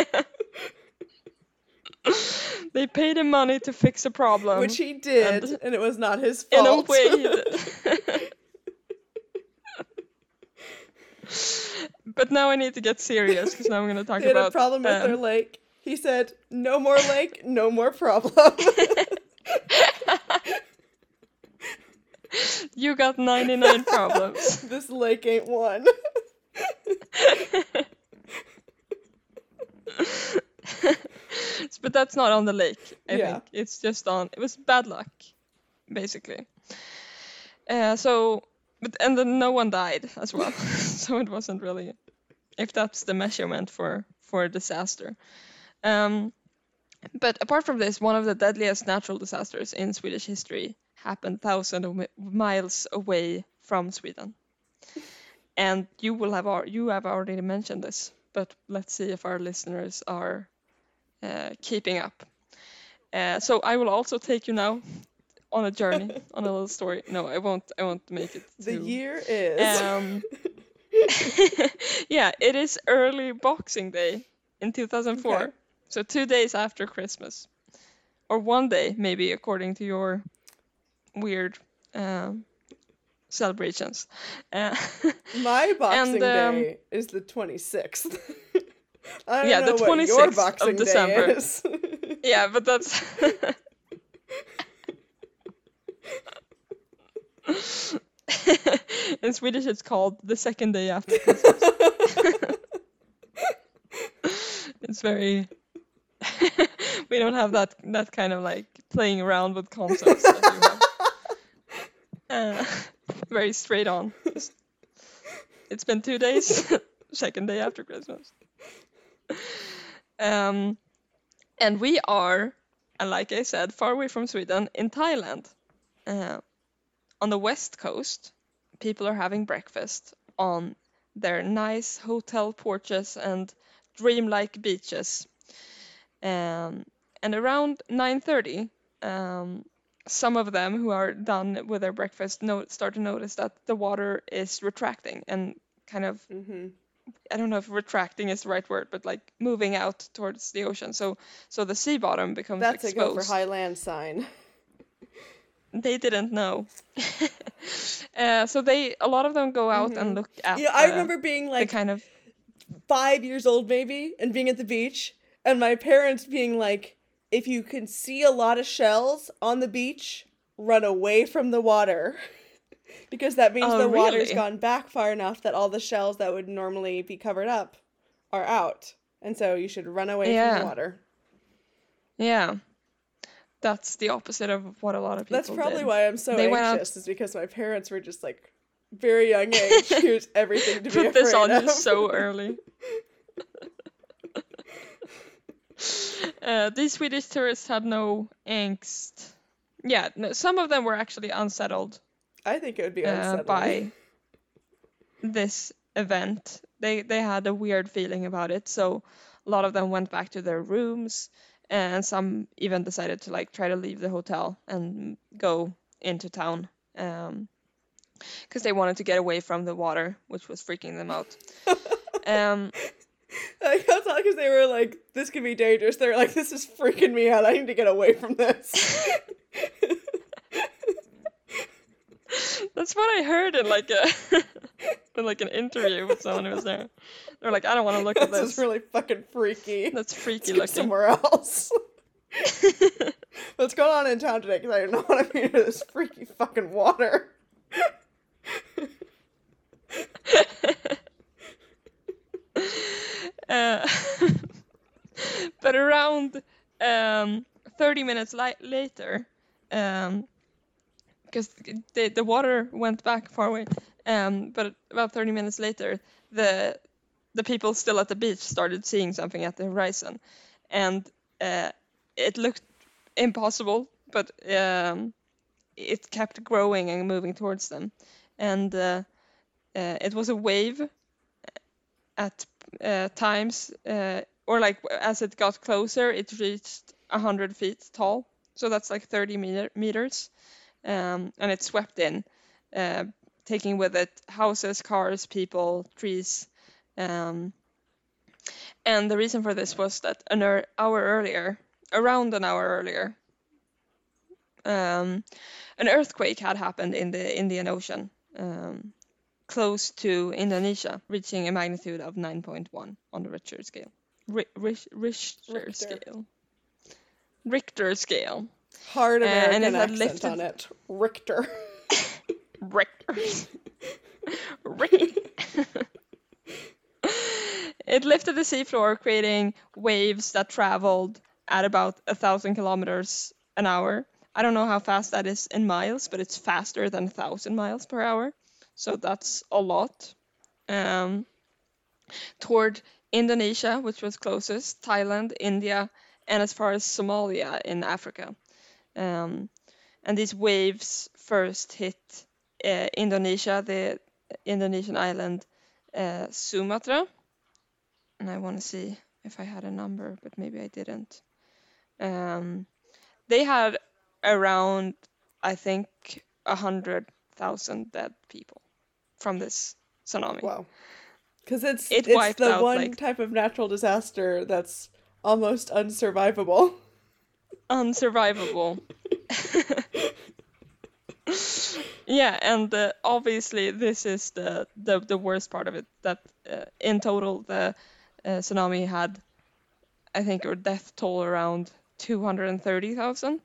they paid him money to fix a problem. Which he did, and- and, it was not his fault. in a way but now I need to get serious because now I'm going to talk he had about a problem with um, their lake. He said, "No more lake, no more problem." You got 99 problems. this lake ain't one. but that's not on the lake. I Yeah. think it's just on. It was bad luck, basically. Uh, so, but and then no one died as well. so it wasn't really, if that's the measurement for for a disaster. Um, but apart from this, one of the deadliest natural disasters in Swedish history happened thousands of mi- miles away from Sweden. And you will have you have already mentioned this, but let's see if our listeners are uh, keeping up. Uh, so I will also take you now on a journey, on a little story. No, I won't. I won't make it. The year is. Um, yeah, it is early Boxing Day in 2004. Okay. So two days after Christmas, or one day maybe, according to your weird um, celebrations. Uh, My Boxing um, Day is the 26th. Yeah, know the 26th of Boxing Day December. yeah, but that's. In Swedish, it's called the second day after Christmas. it's very. We don't have that that kind of like playing around with concepts that you have. Uh, very straight on. It's been two days. second day after Christmas. Um, and we are, and like I said, far away from Sweden in Thailand. Uh, on the west coast, people are having breakfast on their nice hotel porches and dreamlike beaches. Um, and around 9:30, um, some of them who are done with their breakfast no- start to notice that the water is retracting and kind of hmm I don't know if retracting is the right word, but like moving out towards the ocean. So so the sea bottom becomes That's a exposed. go for high land sign. They didn't know. uh, so they a lot of them go out and look at. Yeah, I the- remember being like kind of five years old maybe and being at the beach and my parents being like if you can see a lot of shells on the beach run away from the water because that means Oh, the water's gone back far enough that all the shells that would normally be covered up are out and so you should run away from the water yeah. That's the opposite of what a lot of people that's probably did. why i'm so They went out- anxious is because my parents were just like very young age here's everything to be Put this on of. so early. uh, these Swedish tourists had no angst. Yeah, no, some of them were actually unsettled i think it would be uh, by this event. They they had a weird feeling about it, so a lot of them went back to their rooms, and some even decided to like try to leave the hotel and go into town, because they wanted to get away from the water, which was freaking them out. um, I got that because they were like, "This could be dangerous." They're like, "This is freaking me out. I need to get away from this." that's what I heard in like a in like an interview with someone who was there. They're like, I don't want to look at this this. is really fucking freaky. That's freaky Let's looking. somewhere else. What's going on in town today? Because I don't want to be near this freaky fucking water. Uh, but around um, 30 minutes li- later, because the, the water went back far away, um, but about 30 minutes later, the the people still at the beach started seeing something at the horizon, and uh, it looked impossible, but um, it kept growing and moving towards them, and uh, uh, it was a wave at uh, times, uh, or like as it got closer, it reached 100 feet tall. So that's like 30 meter- meters. Um, and it swept in, uh, taking with it houses, cars, people, trees. Um, and the reason for this was that an hour earlier, around an hour earlier, um, an earthquake had happened in the Indian Ocean. Um, close to Indonesia, reaching a magnitude of 9.1 on the Richter scale. Rish- Richter, Richter. scale. Richter scale. Hard Uh, and American it accent lifted- on it. Richter. Richter. Richter. it lifted the seafloor, creating waves that traveled at about a thousand kilometers an hour. I don't know how fast that is in miles, but it's faster than a thousand miles per hour. So that's a lot. Um, toward Indonesia, which was closest, Thailand, India, and as far as Somalia in Africa. Um, and these waves first hit uh, Indonesia, the Indonesian island uh, Sumatra. And I want to see if I had a number, but maybe I didn't. Um, they had around, I think, a hundred thousand dead people from this tsunami. Wow. Because it's It it's the out, one like- type of natural disaster that's almost unsurvivable. unsurvivable. yeah, and uh, obviously this is the, the the worst part of it. That uh, in total the uh, tsunami had, I think, a death toll around two hundred and thirty thousand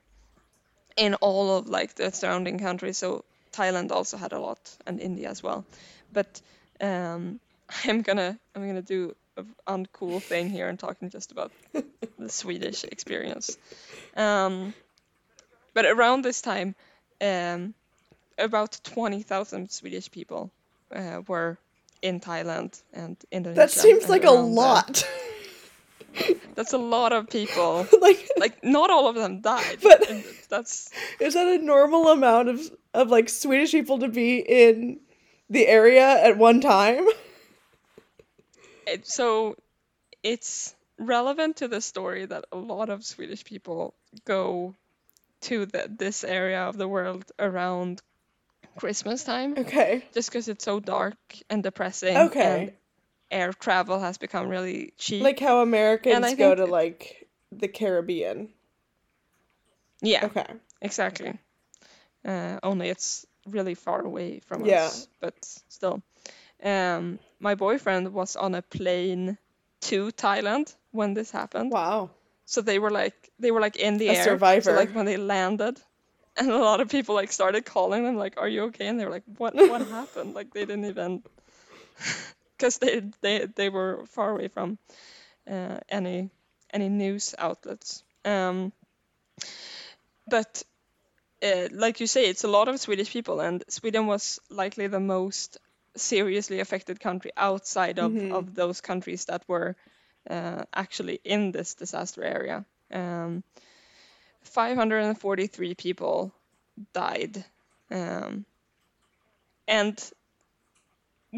in all of like the surrounding countries. So Thailand also had a lot, and India as well. But um, I'm gonna I'm gonna do an uncool thing here and talking just about the Swedish experience. Um, but around this time, um, about 20,000 Swedish people uh, were in Thailand and Indonesia. That seems like a lot. that's a lot of people. like Like, not all of them died. But- that's is that a normal amount of of like Swedish people to be in the area at one time? so. It's relevant to the story that a lot of Swedish people go to the, this area of the world around Christmas time. Okay. just because it's so dark and depressing. Okay. And air travel has become really cheap. Like how Americans go to like the Caribbean. yeah, Okay. exactly. Uh, only it's really far away from Yeah. us, but still. Um, my boyfriend was on a plane to Thailand when this happened. Wow. So they were like they were like in the A air. survivor. So like when they landed, and a lot of people like started calling them like, "Are you okay?" And they were like, "What? What happened?" Like they didn't even, because they they they were far away from uh, any any news outlets. Um, but uh, like you say, it's a lot of Swedish people, and Sweden was likely the most seriously affected country outside of, Mhm. of those countries that were uh, actually in this disaster area. Um, 543 people died. Um, and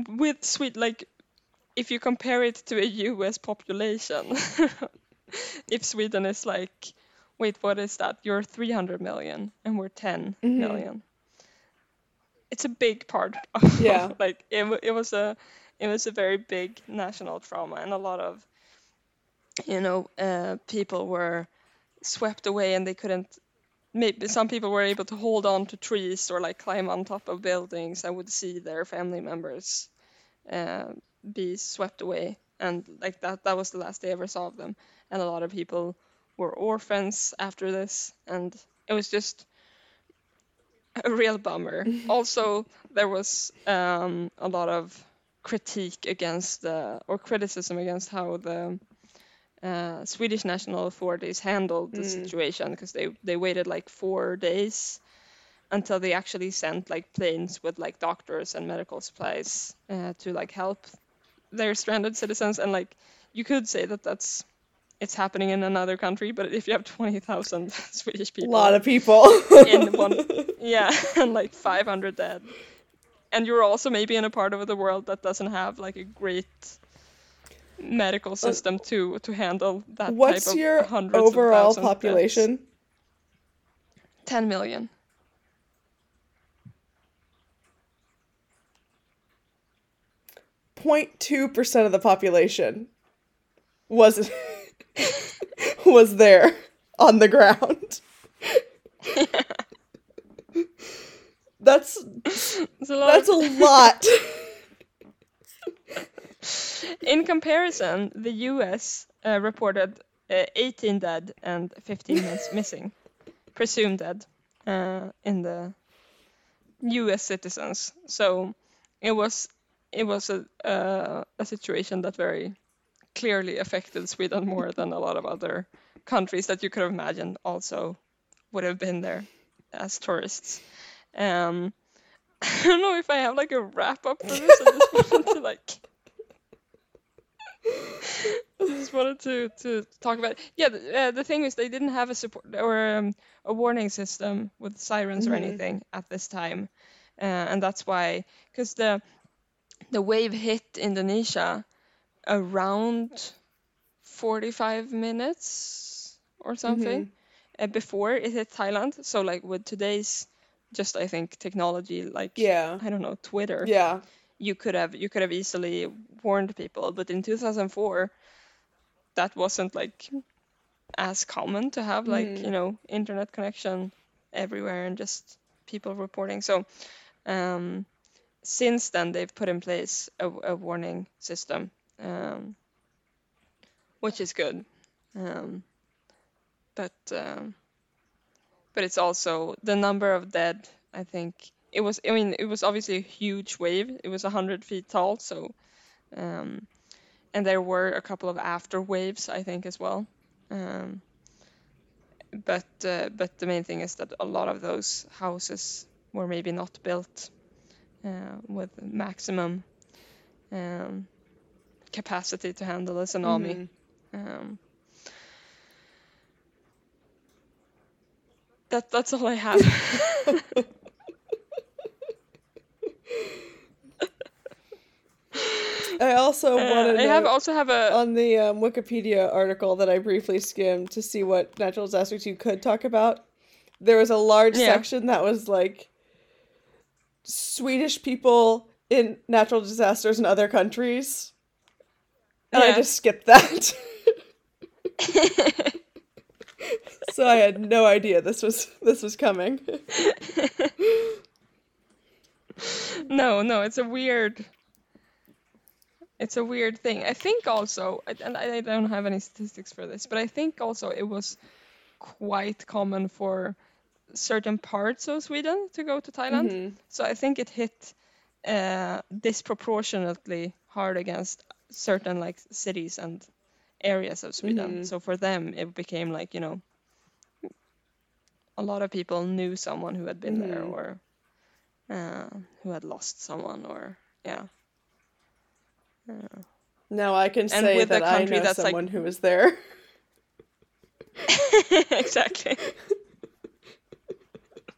with Sweden, like, if you compare it to a US population, if Sweden is like, wait, what is that? You're 300 million and we're 10 Mhm. million. It's a big part. Of, Yeah. like it, it was a, it was a very big national trauma, and a lot of, you know, uh, people were swept away and they couldn't. Maybe some people were able to hold on to trees or like climb on top of buildings and would see their family members uh, be swept away, and like that that was the last they ever saw of them. And a lot of people were orphans after this, and it was just a real bummer. also, there was um, a lot of critique against the or criticism against how the uh, Swedish national authorities handled the Mm. situation because they they waited like four days until they actually sent like planes with like doctors and medical supplies uh, to like help their stranded citizens and like you could say that that's it's happening in another country but if you have 20,000 Swedish people, A lot of people. in one yeah and like 500 dead and you're also maybe in a part of the world that doesn't have like a great medical uh, system to to handle that What's type of your hundreds overall of deaths. population? 10 million 0.2 percent of the population was was there on the ground. That's It's a lot that's a lot. in comparison, the U.S. uh, reported uh, 18 dead and 15 miss- missing, presumed dead, uh, in the U.S. citizens. So it was it was a uh, a situation that very clearly affected Sweden more than a lot of other countries that you could have imagined also would have been there as tourists. Um, I don't know if I have like a wrap up for this. I just wanted to like. I just wanted to, to talk about yeah the, uh, the thing is they didn't have a support or um, a warning system with sirens or Mhm. anything at this time uh, and that's why because the the wave hit Indonesia around 45 minutes or something uh, before it hit Thailand so like with today's just I think technology like Yeah. I don't know Twitter Yeah. you could have you could have easily warned people but in 2004 that wasn't like as common to have like Mm. you know internet connection everywhere and just people reporting so um, since then they've put in place a, a warning system um, which is good. um, but um, but it's also the number of dead i think it was i mean it was obviously a huge wave. It was 100 feet tall so um, and there were a couple of after waves i think as well. Um, but uh, but the main thing is that a lot of those houses were maybe not built uh, with maximum um, capacity to handle a tsunami Mhm. um, that that's all I have. I also Uh, want I have also have a on the um, Wikipedia article that I briefly skimmed to see what natural disasters you could talk about. There was a large Yeah. section that was like Swedish people in natural disasters in other countries. And I just skipped that. so I had no idea this was this was coming. no no it's a weird it's a weird thing. I think also and I don't have any statistics for this, but I think also it was quite common for certain parts of Sweden to go to Thailand. Mhm. So I think it hit uh, disproportionately hard against certain like cities and areas of Sweden. Mhm. So for them, it became like you know, a lot of people knew someone who had been there Mhm. or uh, who had lost someone or yeah. Now I can And say that I country know that's, like- someone who was there. exactly.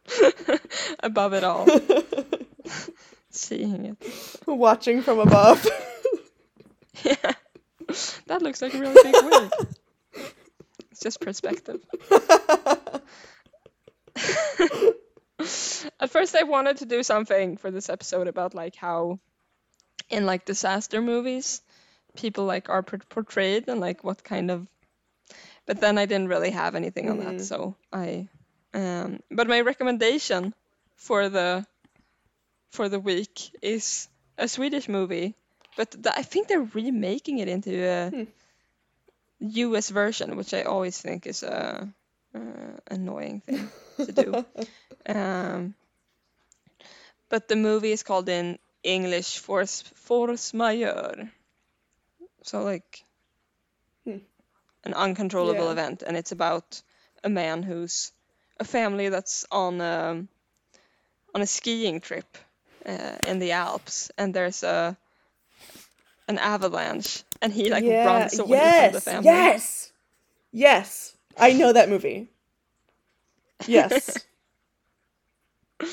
Above it all, seeing it. Watching from above. Yeah. That looks like a really big wig. It's just perspective. At first I wanted to do something for this episode about like how in like disaster movies people like are portrayed and like what kind of but then I didn't really have anything on that so I um but my recommendation for the for the week is a Swedish movie but th- I think they're remaking it into a Hmm. US version which I always think is a uh, annoying thing to do um, but the movie is called in English Force Force Majeure. So like Hmm. an uncontrollable Yeah. event, and it's about a man who's a family that's on a, on a skiing trip uh, in the Alps, and there's a an avalanche, and he like runs away from the family. Yes. Yes. I know that movie. Yes.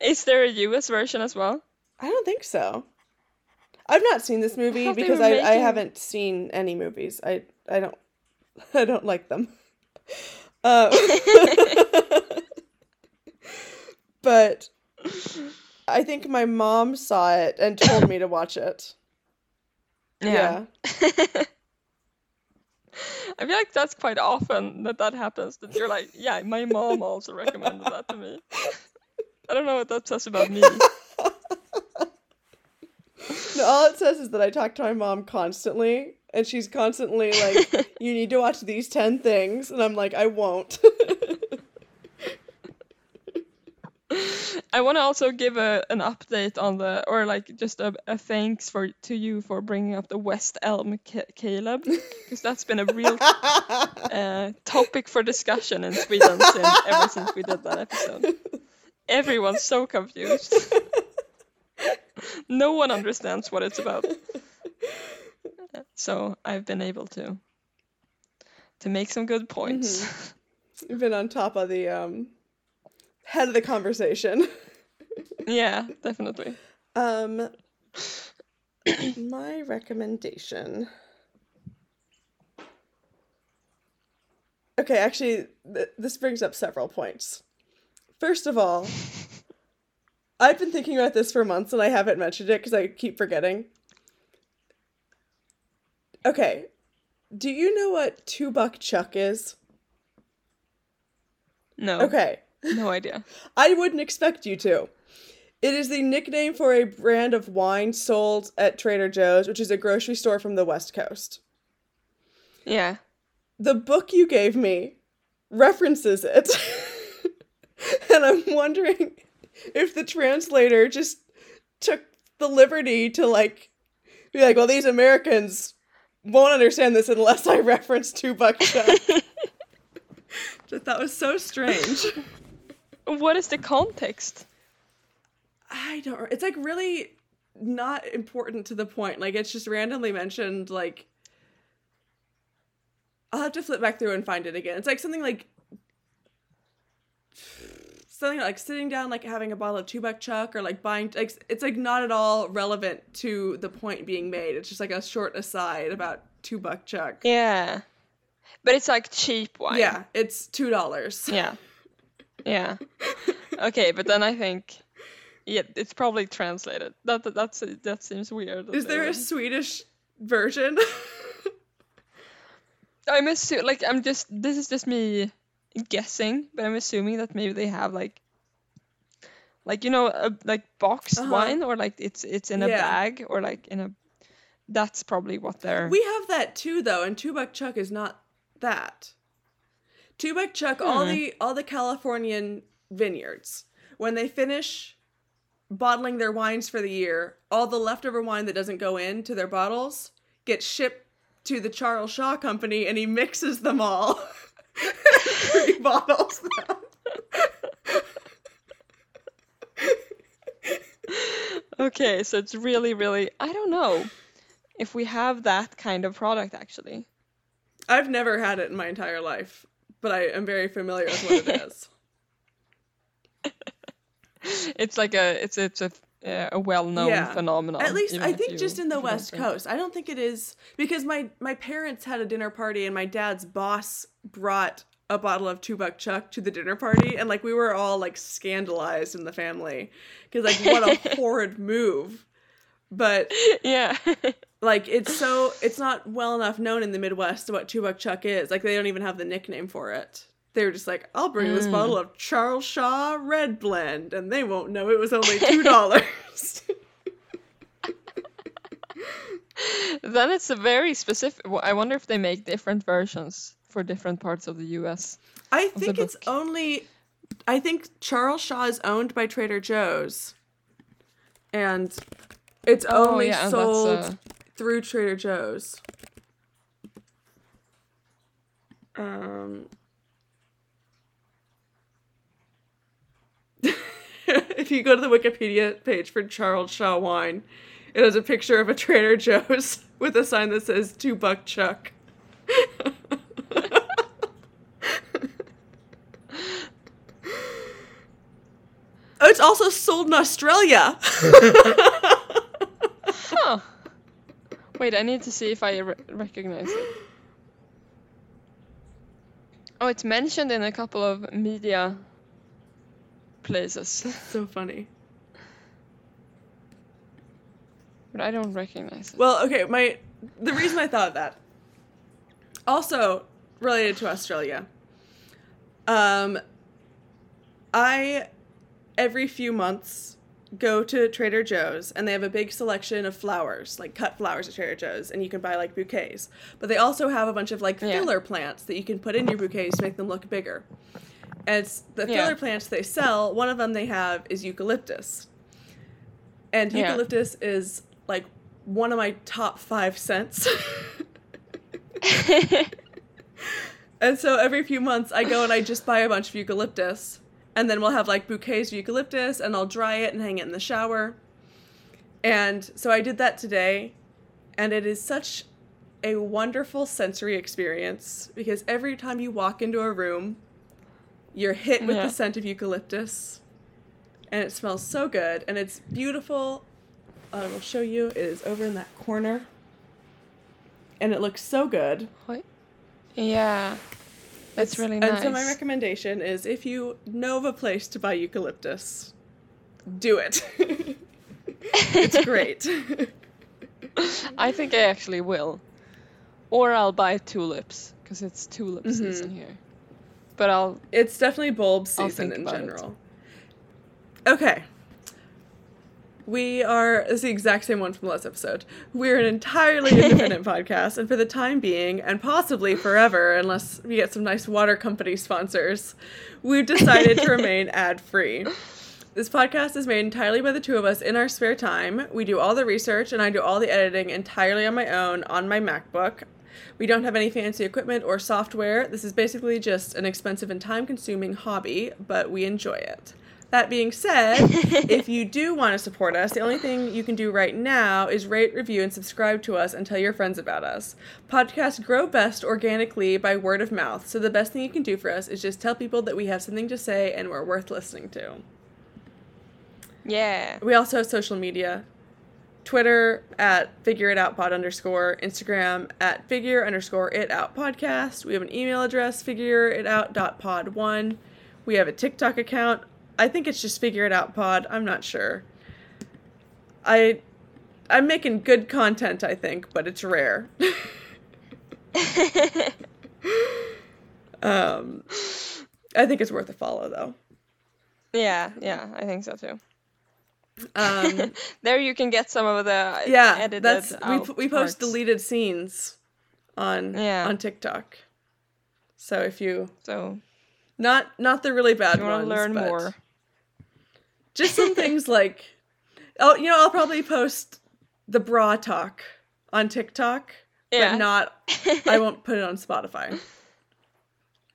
Is there a US version as well? I don't think so. I've not seen this movie they because I, I haven't seen any movies. I I don't I don't like them. Uh, but I think my mom saw it and told me to watch it. Yeah. I feel like that's quite often that that happens. That you're like, yeah, my mom also recommended that to me. I don't know what that says about me. No, all it says is that I talk to my mom constantly and she's constantly like, "You need to watch these ten things," and I'm like, "I won't." I want to also give a an update on the or like just a, a thanks for to you for bringing up the West Elm Ca- Caleb because that's been a real uh, topic for discussion in Sweden since, ever since we did that episode. Everyone's so confused. no one understands what it's about. So I've been able to to make some good points. You've been on top of the um, head of the conversation. yeah, definitely. Um, my recommendation. Okay, actually, th- this brings up several points. First of all, I've been thinking about this for months and I haven't mentioned it because I keep forgetting. Okay, do you know what two buck chuck is? No. Okay, No idea. I wouldn't expect you to. It is the nickname for a brand of wine sold at Trader Joe's, which is a grocery store from the West Coast. Yeah. The book you gave me references it. and I'm wondering if the translator just took the liberty to like be like, well, these Americans won't understand this unless I reference two buck. Just that was so strange. What is the context? I don't. It's like really not important to the point. Like it's just randomly mentioned. Like I'll have to flip back through and find it again. It's like something like something like sitting down, like having a bottle of two buck chuck, or like buying. Like it's like not at all relevant to the point being made. It's just like a short aside about two buck chuck. Yeah. But it's like cheap wine. Yeah, it's two dollars. Yeah. Yeah. Okay, but then I think yeah, it's probably translated. That that that's that seems weird. Is there a Swedish version? I'm assuming like I'm just this is just me guessing, but I'm assuming that maybe they have like like you know a, like boxed Uh-huh. wine or like it's it's in a Yeah. bag or like in a that's probably what they're We have that too, though, and two buck chuck is not that. Two buck chuck, all Hmm. the all the Californian vineyards, when they finish bottling their wines for the year, all the leftover wine that doesn't go into their bottles gets shipped to the Charles Shaw Company, and he mixes them all. Three bottles. Okay, so it's really really I don't know if we have that kind of product actually. I've never had it in my entire life, but I am very familiar with what it is. It's like a it's it's a uh, a well-known Yeah. phenomenon. At least I think you- just in the if you don't West. Coast. I don't think it is because my my parents had a dinner party and my dad's boss brought a bottle of two buck chuck to the dinner party and like we were all like scandalized in the family because like what a horrid move. But Yeah. like it's so it's not well enough known in the Midwest what two buck chuck is. Like they don't even have the nickname for it. They were just like, I'll bring this Mm. bottle of Charles Shaw Red Blend, and they won't know it was only two dollars. then it's a very specific. I wonder if they make different versions for different parts of the U.S. I think it's only. I think Charles Shaw is owned by Trader Joe's, and it's Oh, only yeah, sold uh, through Trader Joe's. Um, if you go to the Wikipedia page for Charles Shaw wine, it has a picture of a Trader Joe's with a sign that says "Two Buck Chuck." Oh, it's also sold in Australia. Huh. Wait, I need to see if I re- recognize it. Oh, it's mentioned in a couple of media places, so funny. but I don't recognize it. Well, okay, my the reason I thought of that also related to Australia. Um I every few months go to Trader Joe's and they have a big selection of flowers, like cut flowers at Trader Joe's, and you can buy like bouquets. But they also have a bunch of like Yeah. filler plants that you can put in your bouquets to make them look bigger. And it's the Yeah. filler plants they sell, one of them they have is eucalyptus. And Yeah. eucalyptus is like one of my top five scents. And so every few months I go and I just buy a bunch of eucalyptus. And then we'll have like bouquets of eucalyptus and I'll dry it and hang it in the shower. And so I did that today. And it is such a wonderful sensory experience because every time you walk into a room, you're hit with Yeah. the scent of eucalyptus. And it smells so good. And it's beautiful. I will show you. It is over in that corner. And it looks so good. What? Yeah. That's really nice. And so my recommendation is if you know of a place to buy eucalyptus, do it. it's great. I think I actually will. Or I'll buy tulips, because it's tulip Mhm. season here. But I'll. it's definitely bulb season in about it. general. Okay. We are it's the exact same one from the last episode. We're an entirely independent podcast, and for the time being, and possibly forever, unless we get some nice water company sponsors, we've decided to remain ad free. This podcast is made entirely by the two of us in our spare time. We do all the research, and I do all the editing entirely on my own on my MacBook. We don't have any fancy equipment or software. This is basically just an expensive and time consuming hobby, but we enjoy it. That being said, if you do want to support us, the only thing you can do right now is rate, review, and subscribe to us and tell your friends about us. Podcasts grow best organically by word of mouth, so the best thing you can do for us is just tell people that we have something to say and we're worth listening to. Yeah. We also have social media. Twitter at figure it out pod underscore, Instagram at figure underscore it out podcast. We have an email address, figure it out dot pod one. We have a TikTok account. I think it's just figure it out pod. I'm not sure. I I'm making good content, I think, but it's rare. um I think it's worth a follow though. yeah, yeah, I think so too. Um there you can get some of the yeah edited that's we, we post parts. deleted scenes on Yeah. on tiktok so if you So not not the really bad you want ones to learn more. just some things like oh you know i'll probably post the bra talk on tiktok Yeah. but not i won't put it on spotify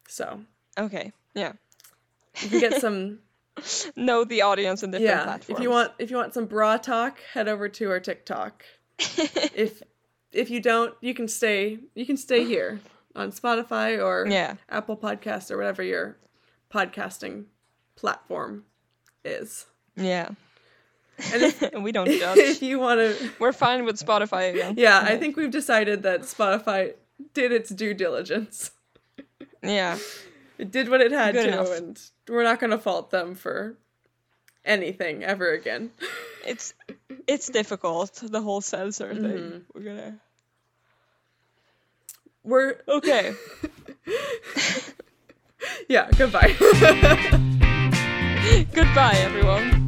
so okay. Yeah. you can get some know the audience in different yeah platforms. if you want if you want some bra talk head over to our tiktok if if you don't you can stay you can stay here on spotify or yeah. apple podcast or whatever your podcasting platform is Yeah. and if, we don't judge. if you want to We're fine with Spotify again. yeah i think we've decided that spotify did its due diligence Yeah. It did what it had Good to enough. and we're not going to fault them for anything ever again It's it's difficult, the whole censor Mm-hmm. thing. We're gonna we're Okay. yeah goodbye Goodbye everyone.